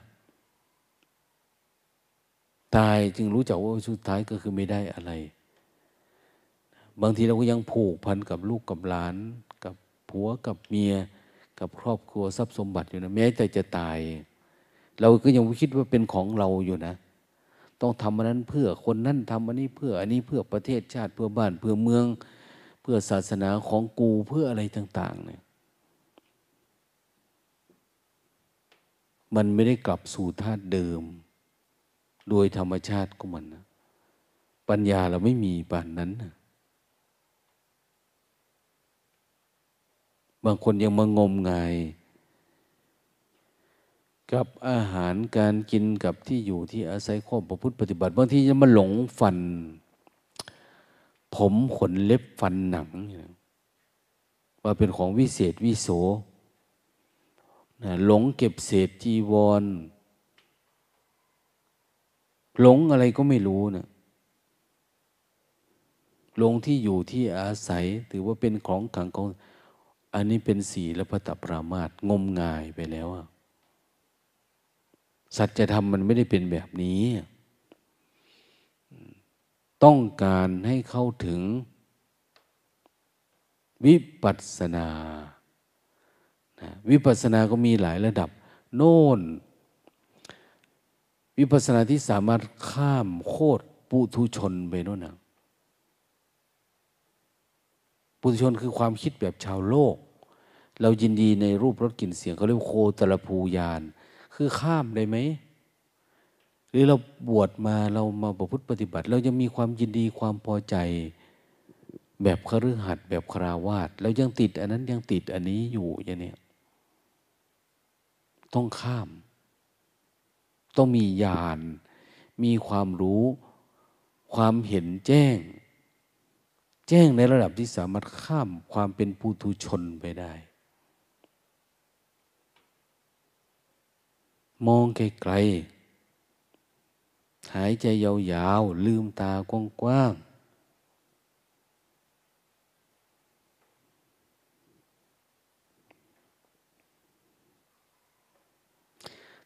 ตายจึงรู้จักว่าสุดท้ายก็คือไม่ได้อะไร บางทีเราก็ยังผูกพันกับลูกกับหลาน กับผัวกับเมีย กับครอบครัวทรัพย์สมบัติอยู่นะแม้แต่จะตาย เราก็ยังคิดว่าเป็นของเราอยู่นะ ต้องทำอันนั้นเพื่อคนนั้นทำอันนี้เพื่ออันนี้เพื่อประเทศชาติเพื่อบ้านเพื่อเมือง เพื่อศาสนาของกูเพื่ออะไรต่าง ๆ เนี่ยมันไม่ได้กลับสู่ธาตุเดิม โดยธรรมชาติของมันนะปัญญาเราไม่มีปานนั้นนะบางคนยังมางมงาย กับอาหารการกินกับที่อยู่ที่อาศัยข้อประพฤติปฏิบัติบางทีจะมาหลงฟัน ผมขนเล็บฟันหนังว่าเป็นของวิเศษวิโสหลงเก็บเศษจีวร หลงอะไรก็ไม่รู้นะหลงที่อยู่ที่อาศัยถือว่าเป็นของขังของ อันนี้เป็นสีและพระตปรามาตงมงายไปแล้วสัจธรรมมันไม่ได้เป็นแบบนี้ ต้องการให้เข้าถึง วิปัสสนา วิปัสสนาก็มีหลายระดับ โน่น วิปัสสนาที่สามารถข้ามโคตรปุถุชนไปโน่นนะปุถุชนคือความคิดแบบชาวโลก เรายินดีในรูปรสกลิ่นเสียงเขาเรียกโคตรภูยาน คือข้ามได้ไหมหรือเราบวชมาเรามาประพฤติปฏิบัติ เรายังมีความยินดีความพอใจ แบบคฤหัสถ์แบบคราวาสเรายังติด อันนั้นยังติดอันนี้อยู่อย่างนี้ต้องข้าม ต้องมีญาณมีความรู้ ความเห็นแจ้ง แจ้งในระดับที่สามารถข้ามความเป็นปุถุชนไปได้ มองไกลๆหายใจยาวๆ ลืมตากว้างๆ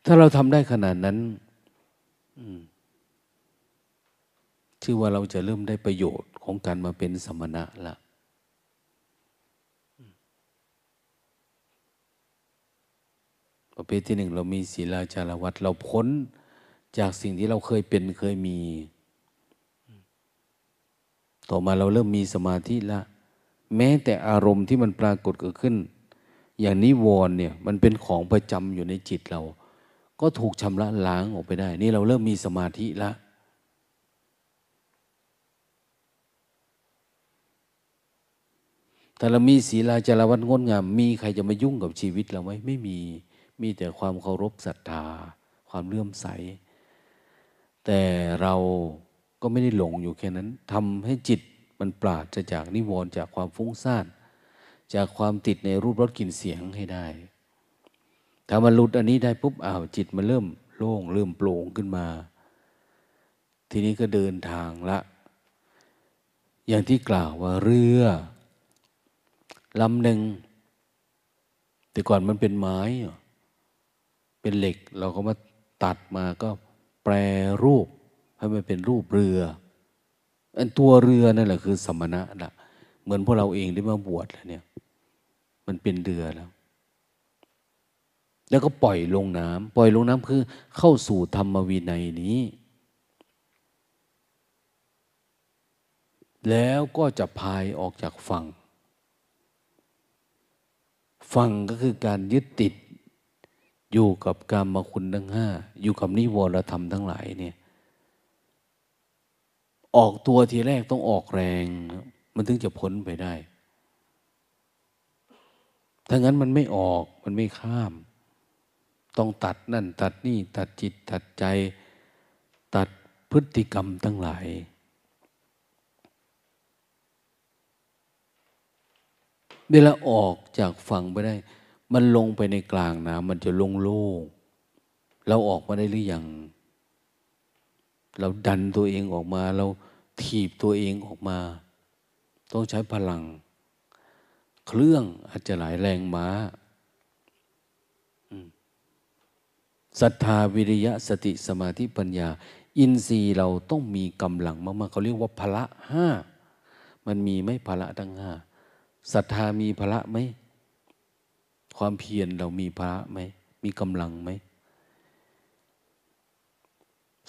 ถ้าเราทำได้ขนาดนั้นชื่อว่าเราจะเริ่มได้ประโยชน์ของการมาเป็นสมณะละประเภทที่หนึ่งเรามีศีลาจารวัตเราพ้นจากสิ่งที่เราเคยเป็นเคยมี ต่อมาเราเริ่มมีสมาธิละ แม้แต่อารมณ์ที่มันปรากฏเกิดขึ้น อย่างนิวรณ์เนี่ย มันเป็นของประจำอยู่ในจิตเรา ก็ถูกชำระล้างออกไปได้ นี่เราเริ่มมีสมาธิแล้วแต่เรามีศีลาจารวัตงดงาม มีใครจะมายุ่งกับชีวิตเราไหมไม่มี มีแต่ความเคารพศรัทธา ความเลื่อมใส แต่เราก็ไม่ได้หลงอยู่แค่นั้นทำให้จิตมันปราดจากนิวรณ์จากความฟุ้งซ่าน จากความติดในรูปรสกลิ่นเสียงให้ได้ ถ้ามันหลุดอันนี้ได้ปุ๊บอ้าวจิตมันเริ่มโล่งเริ่มโปร่งขึ้นมา ทีนี้ก็เดินทางละ อย่างที่กล่าวว่าเรือลำหนึ่งแต่ก่อนมันเป็นไม้ เป็นเหล็กเราก็มาตัดมาก็แปรรูปให้มันเป็นรูปเรืออันตัวเรือนั่นแหละคือสมณะละเหมือนพวกเราเองได้มาบวชแล้วเนี่ย มันเป็นเรือแล้ว แล้วก็ปล่อยลงน้ำปล่อยลงน้ำคือ เข้าสู่ธรรมวินัยนี้ แล้วก็จะพายออกจากฝั่ง ฝั่งก็คือการยึดติด อยู่กับกรรมคุณทั้งห้า อยู่กับนิวรธรรมทั้งหลายเนี่ย ออกตัวทีแรกต้องออกแรง มันถึงจะพ้นไปได้ถ้างั้นมันไม่ออกมันไม่ข้าม ต้องตัดนั่น ตัดนี่ตัดจิตตัดใจ ตัดพฤติกรรมทั้งหลาย เวลาออกจากฝั่งไปได้ มันลงไปในกลางน้ำมันจะลงโล่งเราออกมาได้หรือยัง เราดันตัวเองออกมา เราถีบตัวเองออกมา ต้องใช้พลัง เครื่องอาจจะหลายแรงม้า ศรัทธาวิริยะสติสมาธิปัญญา อินทรีย์เราต้องมีกำลังมากๆเขาเรียกว่าพละห้ามันมีไหมพละทั้งห้าศรัทธามีพละไหมความเพียรเรามีพละไหมมีกำลังไหม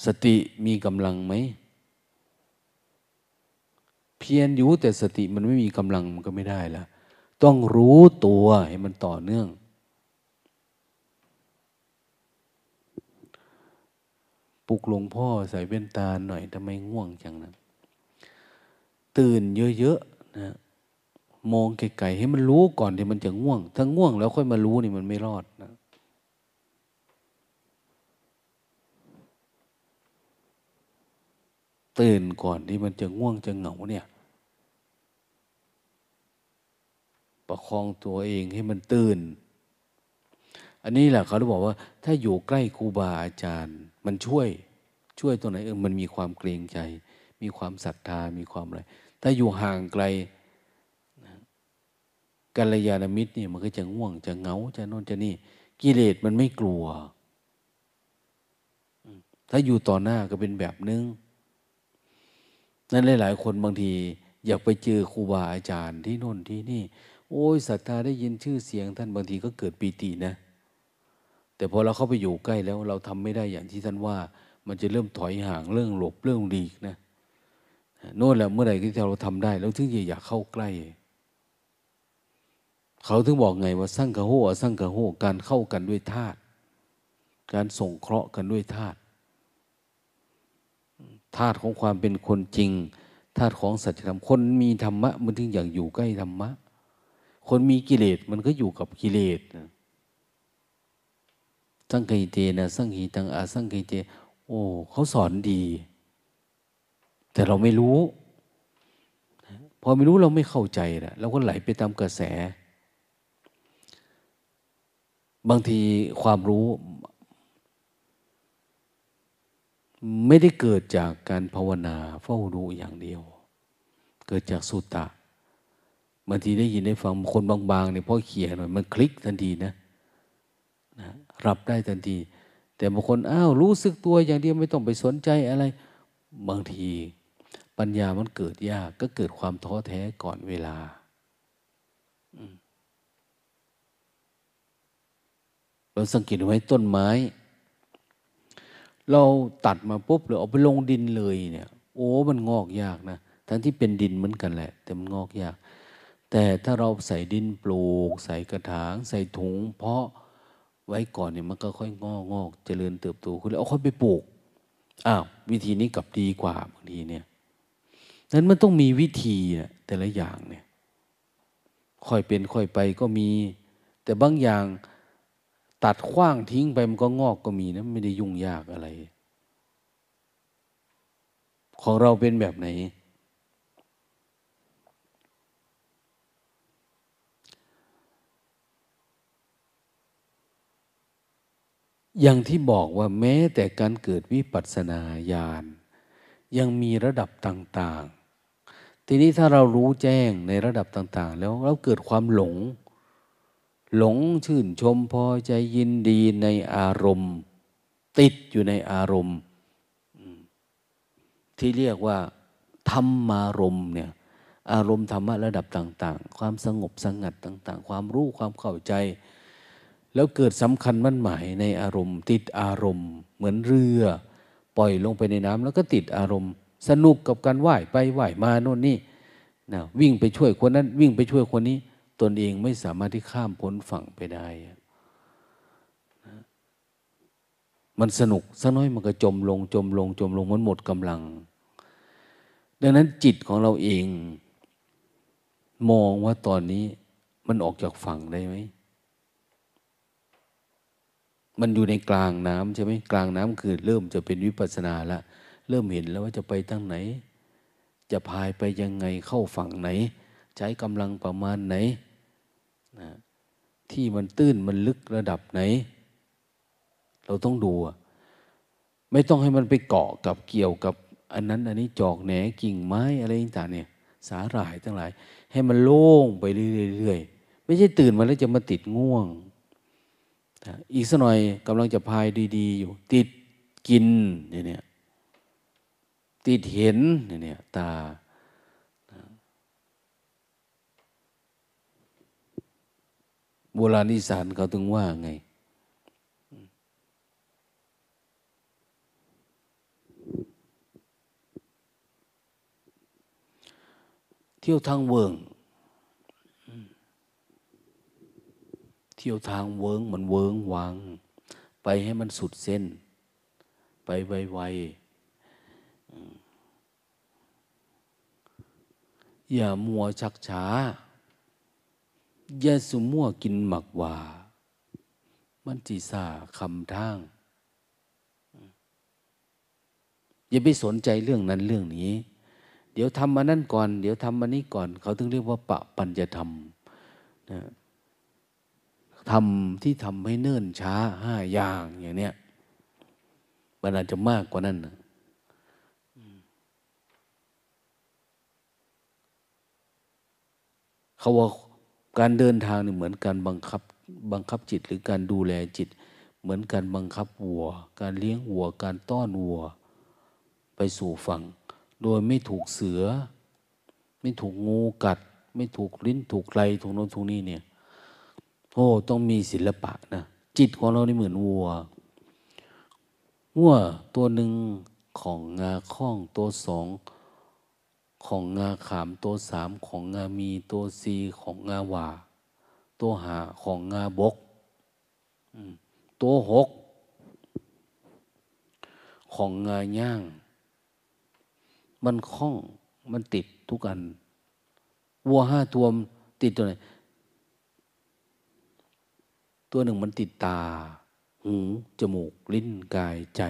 สติมีกำลังไหมเพียรอยู่แต่สติมันไม่มีกำลังมันก็ไม่ได้ละต้องรู้ตัวให้มันต่อเนื่อง ปลุกหลวงพ่อใส่เว้นตาหน่อยทำไมง่วงจังนะตื่นเยอะๆนะมองไกลๆให้มันรู้ก่อนที่มันจะง่วง ถ้าง่วงแล้วค่อยมารู้นี่มันไม่รอดนะตื่นก่อนที่มันจะง่วงจะเหงาเนี่ย ประคองตัวเองให้มันตื่น อันนี้แหละเขาบอกว่า ถ้าอยู่ใกล้ครูบาอาจารย์ มันช่วยช่วยตัวไหนเออมันมีความเกรงใจ มีความศรัทธามีความอะไร ถ้าอยู่ห่างไกลกัลยาณมิตรเนี่ยมันก็จะง่วงจะเหงาจะนอนจะนี่ กิเลสมันไม่กลัว ถ้าอยู่ต่อหน้าก็เป็นแบบนึง นั้นหลาย ๆ คนบางที อยากไปเจอครูบาอาจารย์ที่โน่นที่นี่ โอ้ยศรัทธาได้ยินชื่อเสียงท่านบางทีก็เกิดปีตินะ แต่พอเราเข้าไปอยู่ใกล้แล้วเราทำไม่ได้อย่างที่ท่านว่า มันจะเริ่มถอยห่างเรื่องหลบเรื่องดีกนะโน่นแหละเมื่อไหร่ที่เราทำได้ แล้วถึงจะอยากเข้าใกล้ เขาถึงบอกไงว่าสร้างกระโหสร้างกระโหการเข้ากันด้วยธาตุการส่งเคราะห์กันด้วยธาตุธาตุของความเป็นคนจริงธาตุของสัจธรรมคนมีธรรมะมันถึงอยากอยู่ใกล้ธรรมะ คนมีกิเลสมันก็อยู่กับกิเลส สังเกตนะ สังหีตังอาสังเกตโอ้เขาสอนดี แต่เราไม่รู้ พอไม่รู้เราไม่เข้าใจนะเราก็ไหลไปตามกระแส บางทีความรู้ ไม่ได้เกิดจากการภาวนาเฝ้าดูอย่างเดียว เกิดจากสุตตะบางทีได้ยินได้ฟังคนบางๆเนี่ยพอเขียนหน่อยมันคลิกทันทีนะนะ รับได้ทันที แต่บางคนอ้าวรู้สึกตัวอย่างเดียวไม่ต้องไปสนใจอะไร บางทีปัญญามันเกิดยากก็เกิดความท้อแท้ก่อนเวลาเราสังเกตไว้ต้นไม้ เราตัดมาปุ๊บหรือเอาไปลงดินเลยเนี่ย โอ้มันงอกยากนะทั้งที่เป็นดินเหมือนกันแหละ แต่มันงอกยาก แต่ถ้าเราใส่ดินปลูก ใส่กระถาง ใส่ถุง เพาะ ไว้ก่อนเนี่ยมันก็ค่อยงอกงอกเจริญเติบโตขึ้นแล้วเอาค่อยไปปลูกอ้าววิธีนี้กลับดีกว่าบางทีเนี่ยนั้นมันต้องมีวิธีนะแต่ละอย่างเนี่ย ค่อยเป็นค่อยไปก็มี แต่บางอย่างตัดขว้างทิ้งไปมันก็งอกก็มีนะไม่ได้ยุ่งยากอะไร ของเราเป็นแบบไหน อย่างที่บอกว่าแม้แต่การเกิดวิปัสสนาญาณยังมีระดับต่าง ๆ ทีนี้ถ้าเรารู้แจ้งในระดับต่าง ๆ แล้วเราเกิดความหลง หลงชื่นชมพอใจยินดีในอารมณ์ ติดอยู่ในอารมณ์ ที่เรียกว่าธรรมารมณ์เนี่ยอารมณ์ธรรมะระดับต่าง ๆ ความสงบสงัดต่าง ๆ ความรู้ความเข้าใจ แล้วเกิดสำคัญมั่นหมายในอารมณ์ ติดอารมณ์ เหมือนเรือ ปล่อยลงไปในน้ำแล้วก็ติดอารมณ์ สนุกกับการว่ายไปว่ายมาโน่นนี่นะวิ่งไปช่วยคนนั้น วิ่งไปช่วยคนนี้ ตนเองไม่สามารถที่ข้ามพ้นฝั่งไปได้มันสนุกสักน้อยมันก็จมลงจมลงจมลงมันหมดกำลัง ดังนั้นจิตของเราเอง มองว่าตอนนี้มันออกจากฝั่งได้ไหม มันอยู่ในกลางน้ำใช่ไหมกลางน้ำคือเริ่มจะเป็นวิปัสนาละ เริ่มเห็นแล้วว่าจะไปตั้งไหน จะพายไปยังไงเข้าฝั่งไหน ใช้กำลังประมาณไหนนะที่มันตื้นมันลึกระดับไหน เราต้องดู ไม่ต้องให้มันไปเกาะกับเกี่ยวกับ อันนั้นอันนี้จอกแหนกิ่งไม้อะไรต่างเนี่ยสาหร่ายทั้งหลาย ให้มันโล่งไปเรื่อยๆไม่ใช่ตื่นมาแล้วจะมาติดง่วง อีกสักหน่อยกำลังจะพายดี ๆ อยู่ ติดกินเนี่ยติดเห็นเนี่ยตาโบราณอีสานเขาถึงว่าไง เที่ยวทางเวิง ที่ยวทางเวิงมันเวิงวัง ไปให้มันสุดเส้น ไปไวๆอย่ามัวชักช้า อย่าสุมัวกินหมักว่า มันจีสาคำทางอย่าไปสนใจเรื่องนั้นเรื่องนี้ เดี๋ยวทำมานั่นก่อน เดี๋ยวทำมานี้ก่อน เขาถึงเรียกว่าปะปัญจะทำนะ ทำที่ทำให้เนิ่นช้าห้าอย่างอย่างเนี้ยมันอาจจะมากกว่านั้นนะเขาว่าการเดินทางนี่เหมือนการบังคับบังคับจิตหรือการดูแลจิต เหมือนการบังคับวัว การเลี้ยงวัว การต้อนวัว ไปสู่ฝั่ง โดยไม่ถูกเสือ ไม่ถูกงูกัด ไม่ถูกลิ้นถูกไรถูกโน้นถูกนี่เนี่ย โอ้ต้องมีศิลปะนะจิตของเรานี่เหมือนวัว วัวตัวหนึ่งของงาข้องตัวสองของงาขามตัวสามของงามีตัวสีของงาหวาตัวหาของงาบกตัวหกของงาย่าง มันคล้องมันติดทุกอัน วัวห้าตัวติดตัวไหน ตัวหนึ่งมันติดตา หูจมูก ลิ้นกายใจ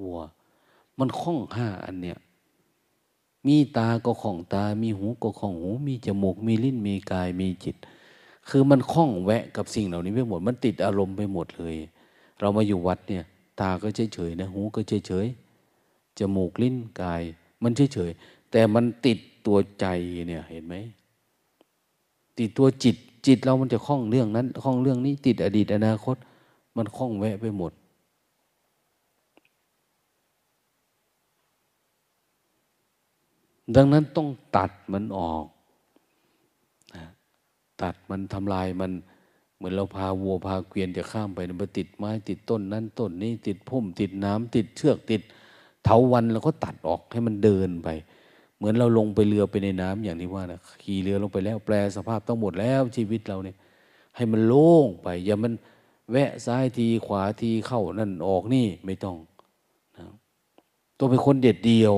วัว มันคล้องห้าอันเนี้ยมีตาก็ของตา มีหูก็ของหู มีจมูก มีลิ้นมีกายมีจิต คือมันคล้องแวะกับสิ่งเหล่านี้ไปหมด มันติดอารมณ์ไปหมดเลย เรามาอยู่วัดเนี่ย ตาก็เฉยเฉยนะหูก็เฉยเฉยจมูกลิ้นกาย มันเฉยเฉยแต่มันติดตัวใจเนี่ยเห็นไหมติดตัวจิต จิตเรามันจะคล้องเรื่องนั้นคล้องเรื่องนี้ติดอดีตอนาคต มันคล้องแวะไปหมด ดังนั้นต้องตัดมันออก ตัดมันทำลายมันเหมือนเราพาวัวพาเกวียนจะข้ามไปมันติดไม้ติดต้นนั้นต้นนี้ ติดพุ่มติดน้ำติดเชือกติดเถาวันเราก็ตัดออกให้มันเดินไป เหมือนเราลงไปเรือไปในน้ำอย่างที่ว่านะขี่เรือลงไปแล้ว แปลสภาพต้องหมดแล้วชีวิตเราเนี่ย ให้มันโล่งไป อย่ามันแวะซ้ายทีขวาทีเข้านั่นออกนี่ไม่ต้องนะต้องเป็นคนเด็ดเดียว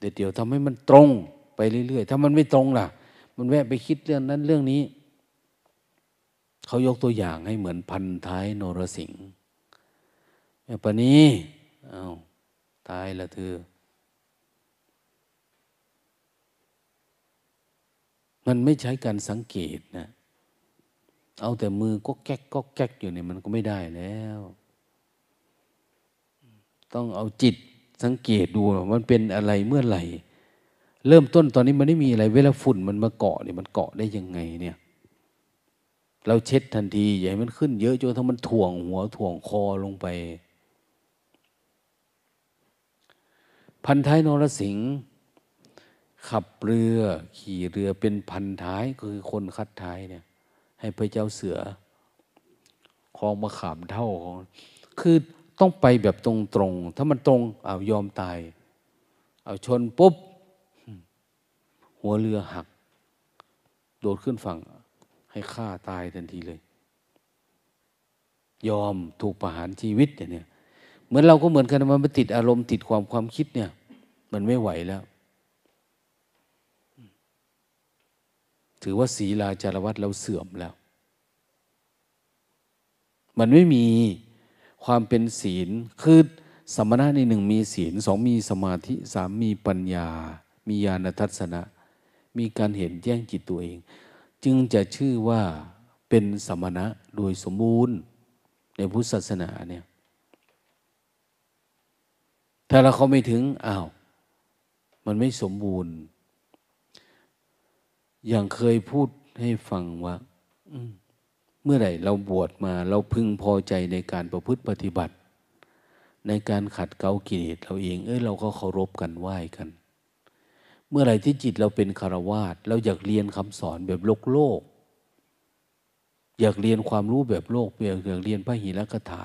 เด็ดเดียวทำให้มันตรงไปเรื่อยๆ ถ้ามันไม่ตรงล่ะ มันแวะไปคิดเรื่องนั้นเรื่องนี้ เขายกตัวอย่างให้เหมือนพันท้ายนรสิงห์แม่ปนี้อา้าวตายละเธอ มันไม่ใช้การสังเกตนะ เอาแต่มือก็แก๊กก็แก๊กอยู่เนี่ยมันก็ไม่ได้แล้ว ต้องเอาจิตสังเกตดูมันเป็นอะไรเมื่อไหร่ เริ่มต้นตอนนี้มันไม่มีอะไร เวลาฝุ่นมันมาเกาะเนี่ยมันเกาะได้ยังไงเนี่ย เราเช็ดทันทีอย่าให้มันขึ้นเยอะจนถ้ามันถ่วงหัวถ่วงคอลงไป พันท้ายนรสิงห์ ขับเรือขี่เรือเป็นพันท้ายก็คือคนคัดท้ายเนี่ย ให้พระเจ้าเสือคลองมาขามเท่าของคือต้องไปแบบตรงๆ ถ้ามันตรงเอายอมตาย เอาชนปุ๊บ หัวเรือหัก โดดขึ้นฝั่ง ให้ฆ่าตายทันทีเลย ยอมถูกประหารชีวิตเนี่ยเหมือนเราก็เหมือนกันมันไปติดอารมณ์ติดความความคิดเนี่ย มันไม่ไหวแล้ว ถือว่าศีลาจารวัตเราเสื่อมแล้ว มันไม่มีความเป็นศีลคือสมณะในหนึ่งมีศีลสองมีสมาธิสามมีปัญญา มีญาณทัศนะ มีการเห็นแจ้งจิตตัวเอง จึงจะชื่อว่าเป็นสมณะโดยสมบูรณ์ในพุทธศาสนาเนี่ยถ้าเราเขาไม่ถึงอ้าวมันไม่สมบูรณ์ อย่างเคยพูดให้ฟังว่าเมื่อไหร่เราบวชมา เราพึงพอใจในการประพฤติปฏิบัติ ในการขัดเกลากิเลสเราเอง เอ้ยเราก็เคารพกันไหว้กัน เมื่อไหร่ที่จิตเราเป็นคารวาสเราอยากเรียนคำสอนแบบโลกโลก อยากเรียนความรู้แบบโลกเปลี่ยากเรียนพระหิรกถา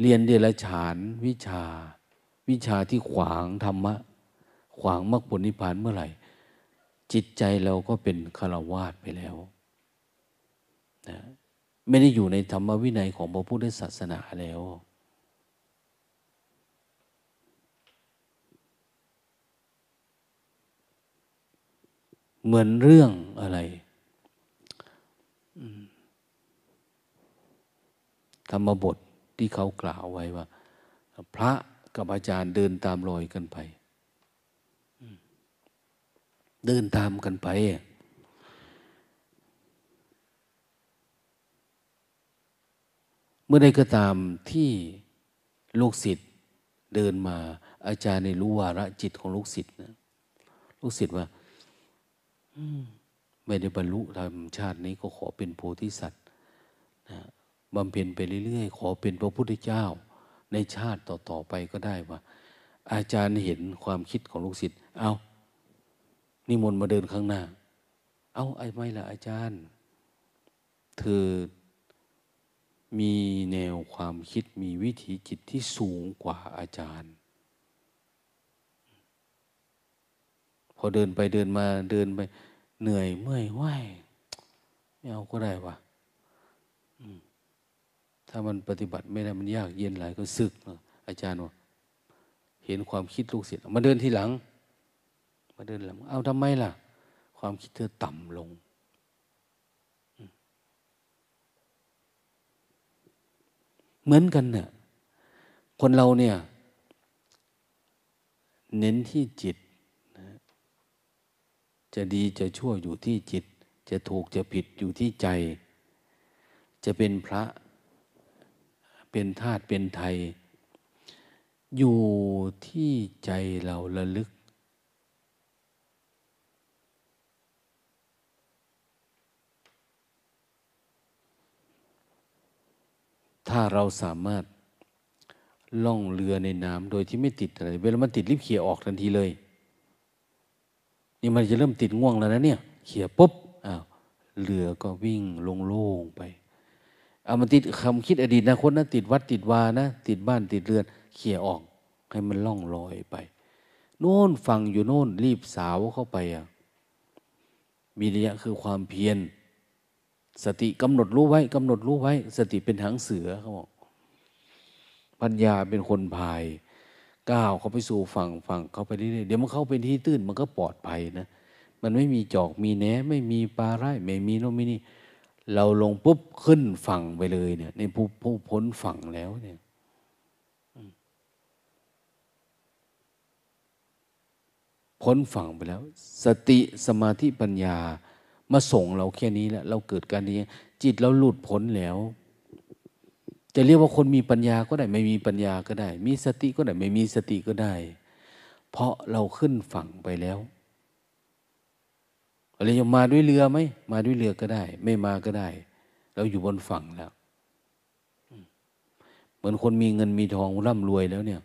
เรียนเดรัจฉานวิชา วิชาที่ขวางธรรมะ ขวางมรรคผลนิพพานเมื่อไหร่ จิตใจเราก็เป็นคารวาสไปแล้วนะไม่ได้อยู่ในธรรมวินัยของพระพุทธศาสนาแล้ว เหมือนเรื่องอะไรธรรมบทที่เขากล่าวไว้ว่า พระกับอาจารย์เดินตามรอยกันไป เดินตามกันไป เมื่อใดก็ตามที่ลูกศิษย์เดินมา อาจารย์ในรู้วาระจิตของลูกศิษย์นะลูกศิษย์ว่าไม่ได้บรรลุธรรมชาตินี้ก็ขอเป็นโพธิสัตว์นะบำเพ็ญไปเรื่อยๆ ขอเป็นพระพุทธเจ้า ในชาติต่อๆไปก็ได้ว่า อาจารย์เห็นความคิดของลูกศิษย์เอา นิมนต์มาเดินข้างหน้า เอาไอ้ไม่ละอาจารย์ เธอมีแนวความคิดมีวิถีจิตที่สูงกว่าอาจารย์ พอเดินไปเดินมาเดินไป เหนื่อยเมื่อยไหวไม่เอาก็ได้วะถ้ามันปฏิบัติไม่ได้มันยากเย็นหลายก็สึก อาจารย์ว่าเห็นความคิดลูกศิษย์มาเดินทีหลัง มาเดินหลังเอาทำไมล่ะ ความคิดเธอต่ำลง เหมือนกันเนี่ยคนเราเนี่ย เน้นที่จิต จะดีจะชั่วอยู่ที่จิต จะถูกจะผิดอยู่ที่ใจ จะเป็นพระ เป็นธาตุเป็นไทยอยู่ที่ใจเราระลึก ถ้าเราสามารถล่องเรือในน้ำโดยที่ไม่ติดอะไร เวลามันติดรีบเขี่ยออกทันทีเลย นี่มันจะเริ่มติดง่วงแล้วนะเนี่ย เขี่ยปุ๊บอ้าวเรือก็วิ่งลงโล่งไปเอามันติดคำคิดอดีตนะคนนะติดวัดติดวานะ ติดบ้านติดเรือนเขี่ยออก ให้มันล่องลอยไปโน่นฟังอยู่โน่นรีบสาวเข้าไปอะมีระยะคือความเพียร สติกำหนดรู้ไว้กำหนดรู้ไว้ สติเป็นหางเสือเขาบอกปัญญาเป็นคนพาย ก้าวเขาไปสู่ฝั่งฝั่งเขาไปเรื่อยๆเดี๋ยวมันเข้าไปที่ตื้นมันก็ปลอดภัยนะมันไม่มีจอกมีแหนไม่มีปลาไร่ไม่มีโนม่นี่เราลงปุ๊บขึ้นฝั่งไปเลยเนี่ยในผู้ผู้พ้นฝั่งแล้วเนี่ยพ้นฝั่งไปแล้ว สติสมาธิปัญญา มาส่งเราแค่นี้แล้วเราเกิดการนี้จิตเราหลุดพ้นแล้ว จะเรียกว่าคนมีปัญญาก็ได้ ไม่มีปัญญาก็ได้ มีสติก็ได้ ไม่มีสติก็ได้ เพราะเราขึ้นฝั่งไปแล้วอะไรจะมาด้วยเรือไหมมาด้วยเรือก็ได้ ไม่มาก็ได้ เราอยู่บนฝั่งแล้วเหมือนคนมีเงินมีทองร่ำรวยแล้วเนี่ย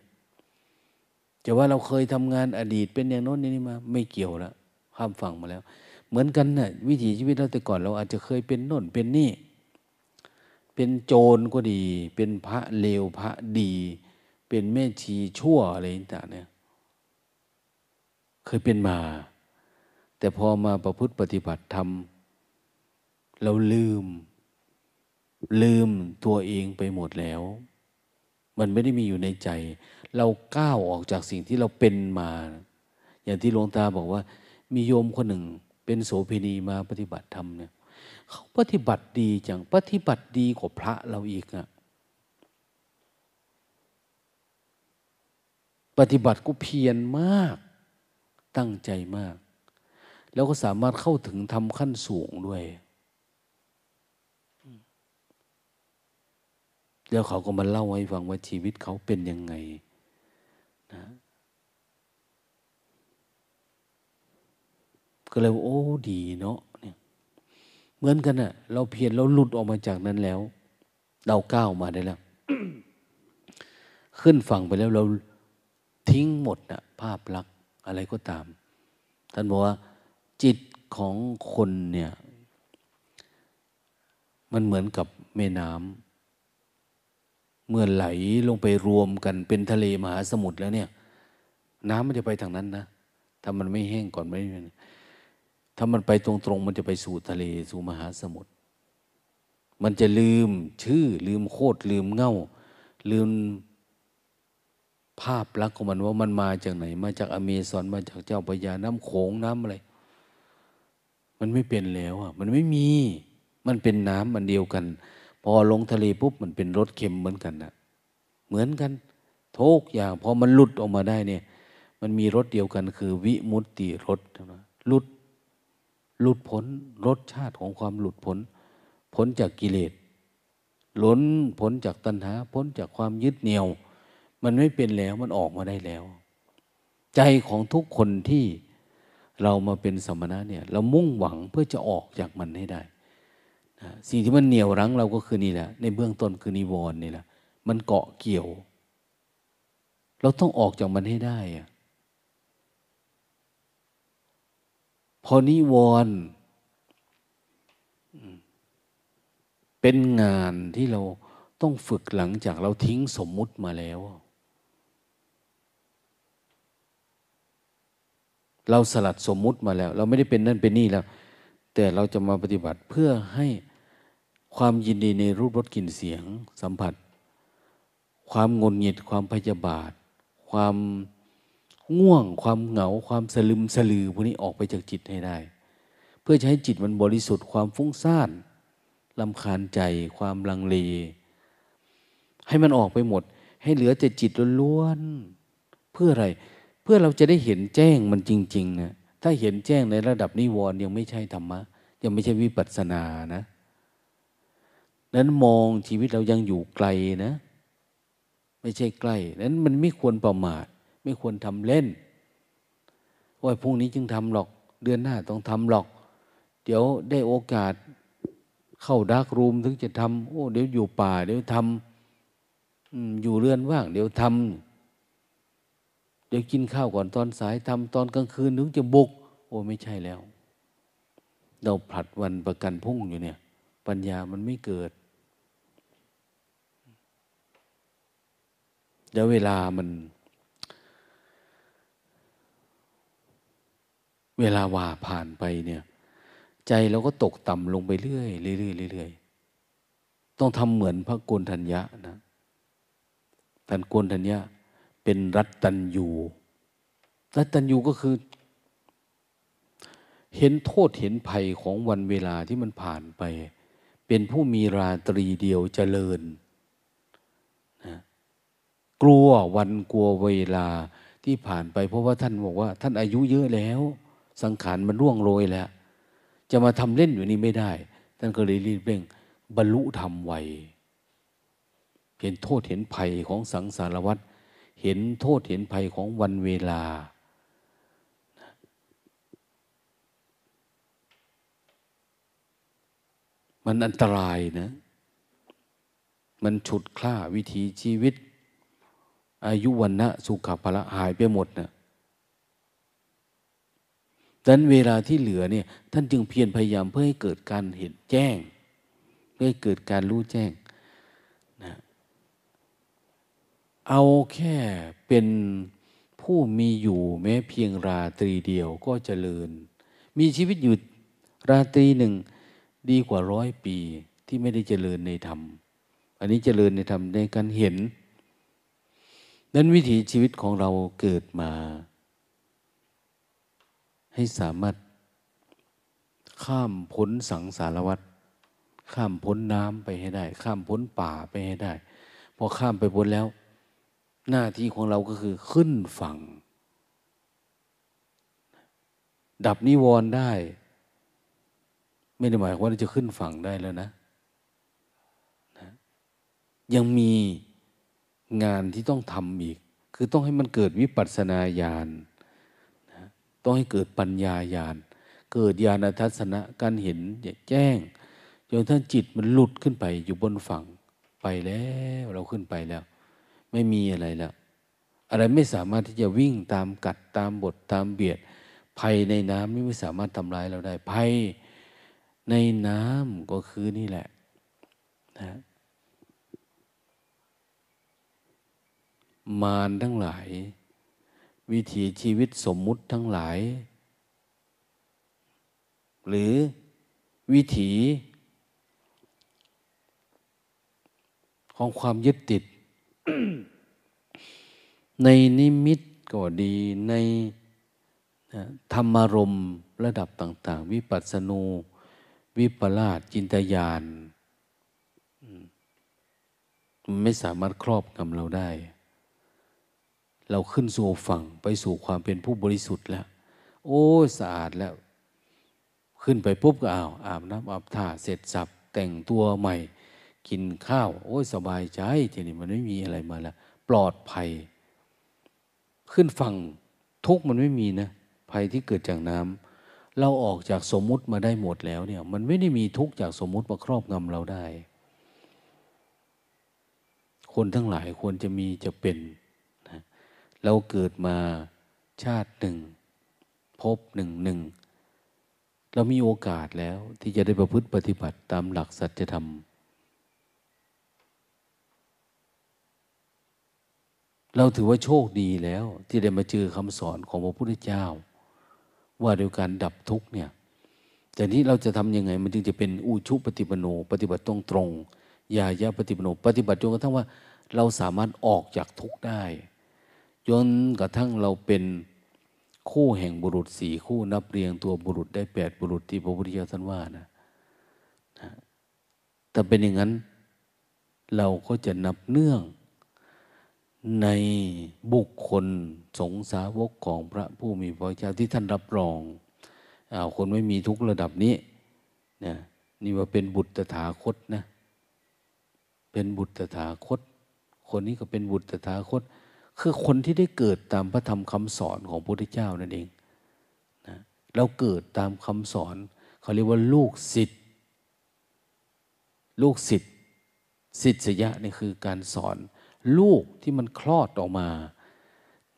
จะว่าเราเคยทำงานอดีตเป็นอย่างโน้นนี่มา ไม่เกี่ยวแล้วข้ามฝั่งมาแล้ว เหมือนกันนะ่ะวิถีชีวิตเราแต่ก่อนเราอาจจะเคยเป็นโน่นเป็นนี่ เป็นโจรก็ดี เป็นพระเลวพระดี เป็นแม่ชีชั่วอะไรต่างเนี่ยเคยเป็นมา แต่พอมาประพฤติปฏิบัติธรรมเราลืม ลืมตัวเองไปหมดแล้ว มันไม่ได้มีอยู่ในใจ เราก้าวออกจากสิ่งที่เราเป็นมา อย่างที่หลวงตาบอกว่า มีโยมคนหนึ่ง เป็นโสเภณีมาปฏิบัติธรรมเนี่ยเขาปฏิบัติดีจังปฏิบัติดีกว่าพระเราอีกอะปฏิบัติก็เพียรมากตั้งใจมาก แล้วก็สามารถเข้าถึงทำขั้นสูงด้วย แล้วเขาก็มาเล่าให้ฟังว่าชีวิตเขาเป็นยังไงนะ ก็เลยว่าโอ้ดีเนาะเนี่ยเหมือนกันอะ่ะ เราเพียรเราหลุดออกมาจากนั้นแล้ว เราก้าวมาได้แล้ว ขึ้นฝั่งไปแล้วเราทิ้งหมดน่ะ ภาพลักษณ์อะไรก็ตาม ท่านบอกว่า จิตของคนเนี่ย มันเหมือนกับแม่น้ำเมื่อไหลลงไปรวมกันเป็นทะเลมหาสมุทรแล้วเนี่ย น้ำมันจะไปทางนั้นนะถ้ามันไม่แห้งก่อนไม่ ถ้ามันไปตรงๆ มันจะไปสู่ทะเลสู่มหาสมุทรมันจะลืมชื่อลืมโคตรลืมเง่า ลืมภาพลักษณ์ของมันว่ามันมาจากไหน มาจากอเมซอนมาจากเจ้าพญาน้ำโขงน้ำอะไร มันไม่เป็นแล้วอะ มันไม่มี มันเป็นน้ำมันเดียวกัน พอลงทะเลปุ๊บมันเป็นรสเค็มเหมือนกันนะเหมือนกันทุกอย่างพอมันหลุดออกมาได้เนี่ย มันมีรสเดียวกันคือวิมุตติรสหลุด หลุดพ้นรสชาติของความหลุดพ้นพ้นจากกิเลสล้นพ้นจากตัณหา พ้นจากความยึดเหนี่ยว มันไม่เป็นแล้วมันออกมาได้แล้ว ใจของทุกคนที่เรามาเป็นสมณะเนี่ยเรามุ่งหวังเพื่อจะออกจากมันให้ได้สิ่งที่มันเหนี่ยวรั้งเราก็คือนี่แหละ ในเบื้องต้นคือนิวรณ์นี่แหละมันเกาะเกี่ยว เราต้องออกจากมันให้ได้อะ พอนิวรณ์เป็นงานที่เราต้องฝึกหลังจากเราทิ้งสมมุติมาแล้ว เราสลัดสมมุติมาแล้ว เราไม่ได้เป็นนั่นเป็นนี่แล้ว แต่เราจะมาปฏิบัติเพื่อให้ความยินดีในรูปรสกลิ่นเสียงสัมผัส ความงนหงิดความพยาบาท ความ ง่วง ความเหงาความสลึมสลือพวกนี้ออกไปจากจิตให้ได้ เพื่อจะให้จิตมันบริสุทธิ์ความฟุ้งซ่านลำคาญใจความลังเล ให้มันออกไปหมด ให้เหลือแต่จิตล้วนๆเพื่ออะไร เพื่อเราจะได้เห็นแจ้งมันจริงๆนะถ้าเห็นแจ้งในระดับนิวรณ์ยังไม่ใช่ธรรมะ ยังไม่ใช่วิปัสสนานะนั้นมองชีวิตเรายังอยู่ไกลนะ ไม่ใช่ใกล้ นั้นมันไม่ควรประมาท ไม่ควรทำเล่นว่าพรุ่งนี้จึงทำหรอก เดือนหน้าต้องทำหรอก เดี๋ยวได้โอกาสเข้าดักรูมถึงจะทำโอ้เดี๋ยวอยู่ป่า เดี๋ยวทำอยู่เรือนว่าง เดี๋ยวทำเดี๋ยวกินข้าวก่อนตอนสายทำตอนกลางคืนถึงจะบุก โอ้ไม่ใช่แล้ว เราผลัดวันประกันพุ่งอยู่เนี่ย ปัญญามันไม่เกิดเดี๋ยวเวลามัน เวลาว่าผ่านไปเนี่ย ใจเราก็ตกต่ำลงไปเรื่อยเรื่อยเรื่อยต้องทำเหมือนพระโกนทัญญะนะท่านโกนทัญญะเป็นรัตตัญยูรัตตัญยูก็คือ เห็นโทษเห็นภัยของวันเวลาที่มันผ่านไป เป็นผู้มีราตรีเดียวเจริญนะกลัววันกลัวเวลาที่ผ่านไป เพราะว่าท่านบอกว่า ท่านอายุเยอะแล้ว สังขารมันร่วงโรยแล้ว จะมาทำเล่นอยู่นี่ไม่ได้ ท่านก็เลยรีบเร่ง บรรลุธรรมไวเห็นโทษเห็นภัยของสังสารวัฏเห็นโทษเห็นภัยของวันเวลา มันอันตรายนะ มันฉุดคล้าวิถีชีวิต อายุวันนะสุขภาระหายไปหมดนะ ดังนั้นเวลาที่เหลือเนี่ยท่านจึงเพียรพยายามเพื่อให้เกิดการเห็นแจ้ง เพื่อให้เกิดการรู้แจ้งนะเอาแค่เป็นผู้มีอยู่แม้เพียงราตรีเดียวก็เจริญ มีชีวิตอยู่ราตรีหนึ่งดีกว่าร้อยปีที่ไม่ได้เจริญในธรรม อันนี้เจริญในธรรมในการเห็นนั้นวิถีชีวิตของเราเกิดมา ให้สามารถข้ามพ้นสังสารวัฏข้ามพ้นน้ำไปให้ได้ ข้ามพ้นป่าไปให้ได้ พอข้ามไปพ้นแล้ว หน้าที่ของเราก็คือขึ้นฝั่ง ดับนิวรณ์ได้ ไม่ได้หมายว่าจะขึ้นฝั่งได้แล้วนะนะ ยังมีงานที่ต้องทำอีก คือต้องให้มันเกิดวิปัสสนาญาณ ต้องให้เกิดปัญญาญาณ เกิดญาณทัศนะการเห็นแจ้งจนท่านจิตมันหลุดขึ้นไปอยู่บนฝั่งไปแล้วเราขึ้นไปแล้ว ไม่มีอะไรแล้ว อะไรไม่สามารถที่จะวิ่งตามกัดตามบทตามเบียดภัยในน้ำไม่สามารถทำร้ายเราได้ภัยในน้ำก็คือนี่แหละนะมารทั้งหลาย วิถีชีวิตสมมุติทั้งหลาย หรือวิถีของความยึดติด ในนิมิตก็ดีในธรรมารมระดับต่าง ๆ วิปัสสนู วิปลาสจินตยานมันไม่สามารถครอบงำเราได้ เราขึ้นสู่ฝั่งไปสู่ความเป็นผู้บริสุทธิ์แล้ว โอ้สะอาดแล้ว ขึ้นไปปุ๊บก็อ้าวอาบน้ำอาบท่าเสร็จสับแต่งตัวใหม่ กินข้าว โอ้สบายใจทีนี้มันไม่มีอะไรมาแล้ว ปลอดภัย ขึ้นฝั่งทุกมันไม่มีนะ ภัยที่เกิดจากน้ำเราออกจากสมมุติมาได้หมดแล้วเนี่ย มันไม่ได้มีทุกจากสมมุติมาครอบงำเราได้ คนทั้งหลายควรจะมีจะเป็น เราเกิดมาชาติหนึ่ง พบหนึ่งหนึ่ง เรามีโอกาสแล้วที่จะได้ประพฤติปฏิบัติตามหลักสัจธรรม เราถือว่าโชคดีแล้วที่ได้มาเจอคำสอนของพระพุทธเจ้า ว่าโดยการดับทุกเนี่ยแต่นี้เราจะทำยังไง มันจึงจะเป็นอุชุปฏิปโน ปฏิบัติตรงตรงยายะปฏิปโน ปฏิบัติจนกระทั่งว่า เราสามารถออกจากทุกข์ได้ จนกระทั่งเราเป็นคู่แห่งบุรุษสี่คู่นับเรียงตัวบุรุษได้แปดบุรุษที่พระพุทธเจ้าท่านว่านะแต่เป็นอย่างนั้น เราก็จะนับเนื่องในบุคคลสงสาวกของพระผู้มีพระเจ้าที่ท่านรับรองอาคนไม่มีทุกระดับนี้นะนี่ว่าเป็นบุตรตถาคตนะ เป็นบุตรตถาคต คนนี้ก็เป็นบุตรตถาคต คือคนที่ได้เกิดตามพระธรรมคำสอนของพระพุทธเจ้านั่นเองนะเราเกิดตามคำสอน เขาเรียกว่าลูกศิษย์ลูกศิษย์ศิษยะนี่คือการสอนลูกที่มันคลอดออกมา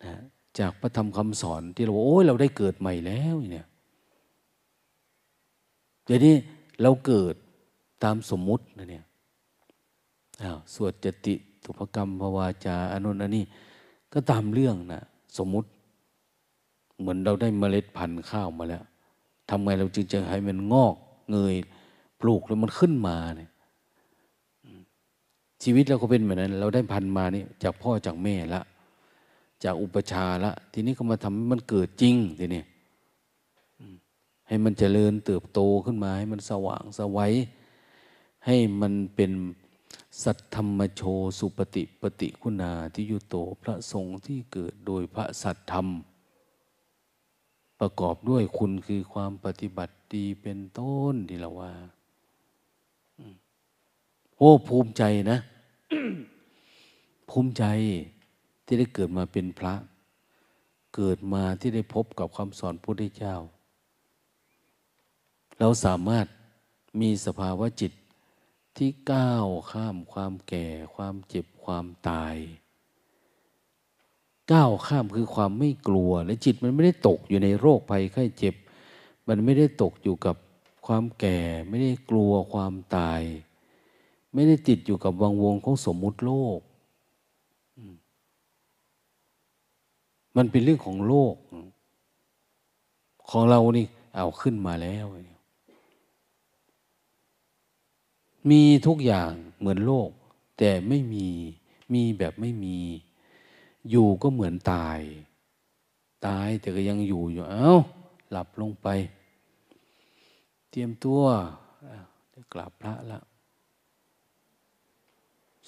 นะจากพระธรรมคำสอนที่เราโอ้ยเราได้เกิดใหม่แล้วเนี่ยเดี๋ยวนี้เราเกิดตามสมมุตินะเนี่ยสวดจติตุภกรรมภวาจาอนุนันนี่ ก็ตามเรื่องนะสมมุติ เหมือนเราได้เมล็ดพันธุ์ข้าวมาแล้วทำไงเราจึงจะให้มันงอกเงยปลูกแล้วมันขึ้นมาเนี่ยชีวิตเราก็เป็นแบบนั้น เราได้พันธุ์มานี่จากพ่อจากแม่ละ จากอุปชาละ ทีนี้ก็มาทำให้มันเกิดจริงทีนี้ให้มันเจริญเติบโตขึ้นมา ให้มันสว่างสวัยให้มันเป็น สัทธรรมโชสุปฏิปฏิคุณาที่ยุโตพระสงฆ์ที่เกิดโดยพระสัทธรรม ประกอบด้วยคุณคือความปฏิบัติดีเป็นต้นที่เราว่าโอ้ภูมิใจนะ ภูมิใจที่ได้เกิดมาเป็นพระ เกิดมาที่ได้พบกับคำสอนพระพุทธเจ้า เราสามารถมีสภาวะจิต ที่ก้าวข้ามความแก่ ความเจ็บความตาย ก้าวข้ามคือความไม่กลัว และจิตมันไม่ได้ตกอยู่ในโรคภัยไข้เจ็บ มันไม่ได้ตกอยู่กับความแก่ ไม่ได้กลัวความตาย ไม่ได้ติดอยู่กับวังวงของสมมุติโลก มันเป็นเรื่องของโลก ของเรานี่เอาขึ้นมาแล้ว มีทุกอย่างเหมือนโลก แต่ไม่มีมีแบบไม่มี อยู่ก็เหมือนตาย ตายแต่ก็ยังอยู่อยู่เอา้า หลับลงไป เตรียมตัวจะกราบพระละ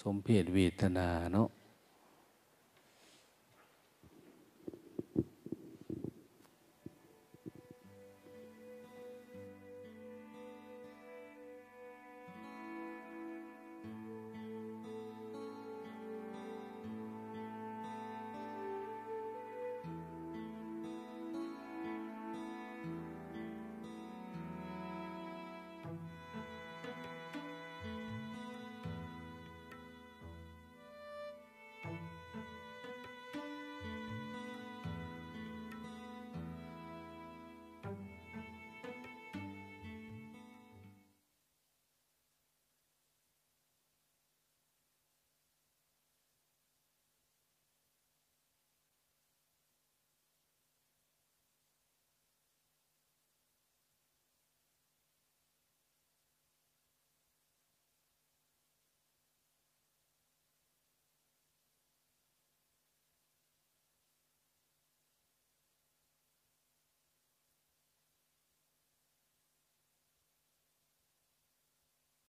สมเพศเวทนาเนาะ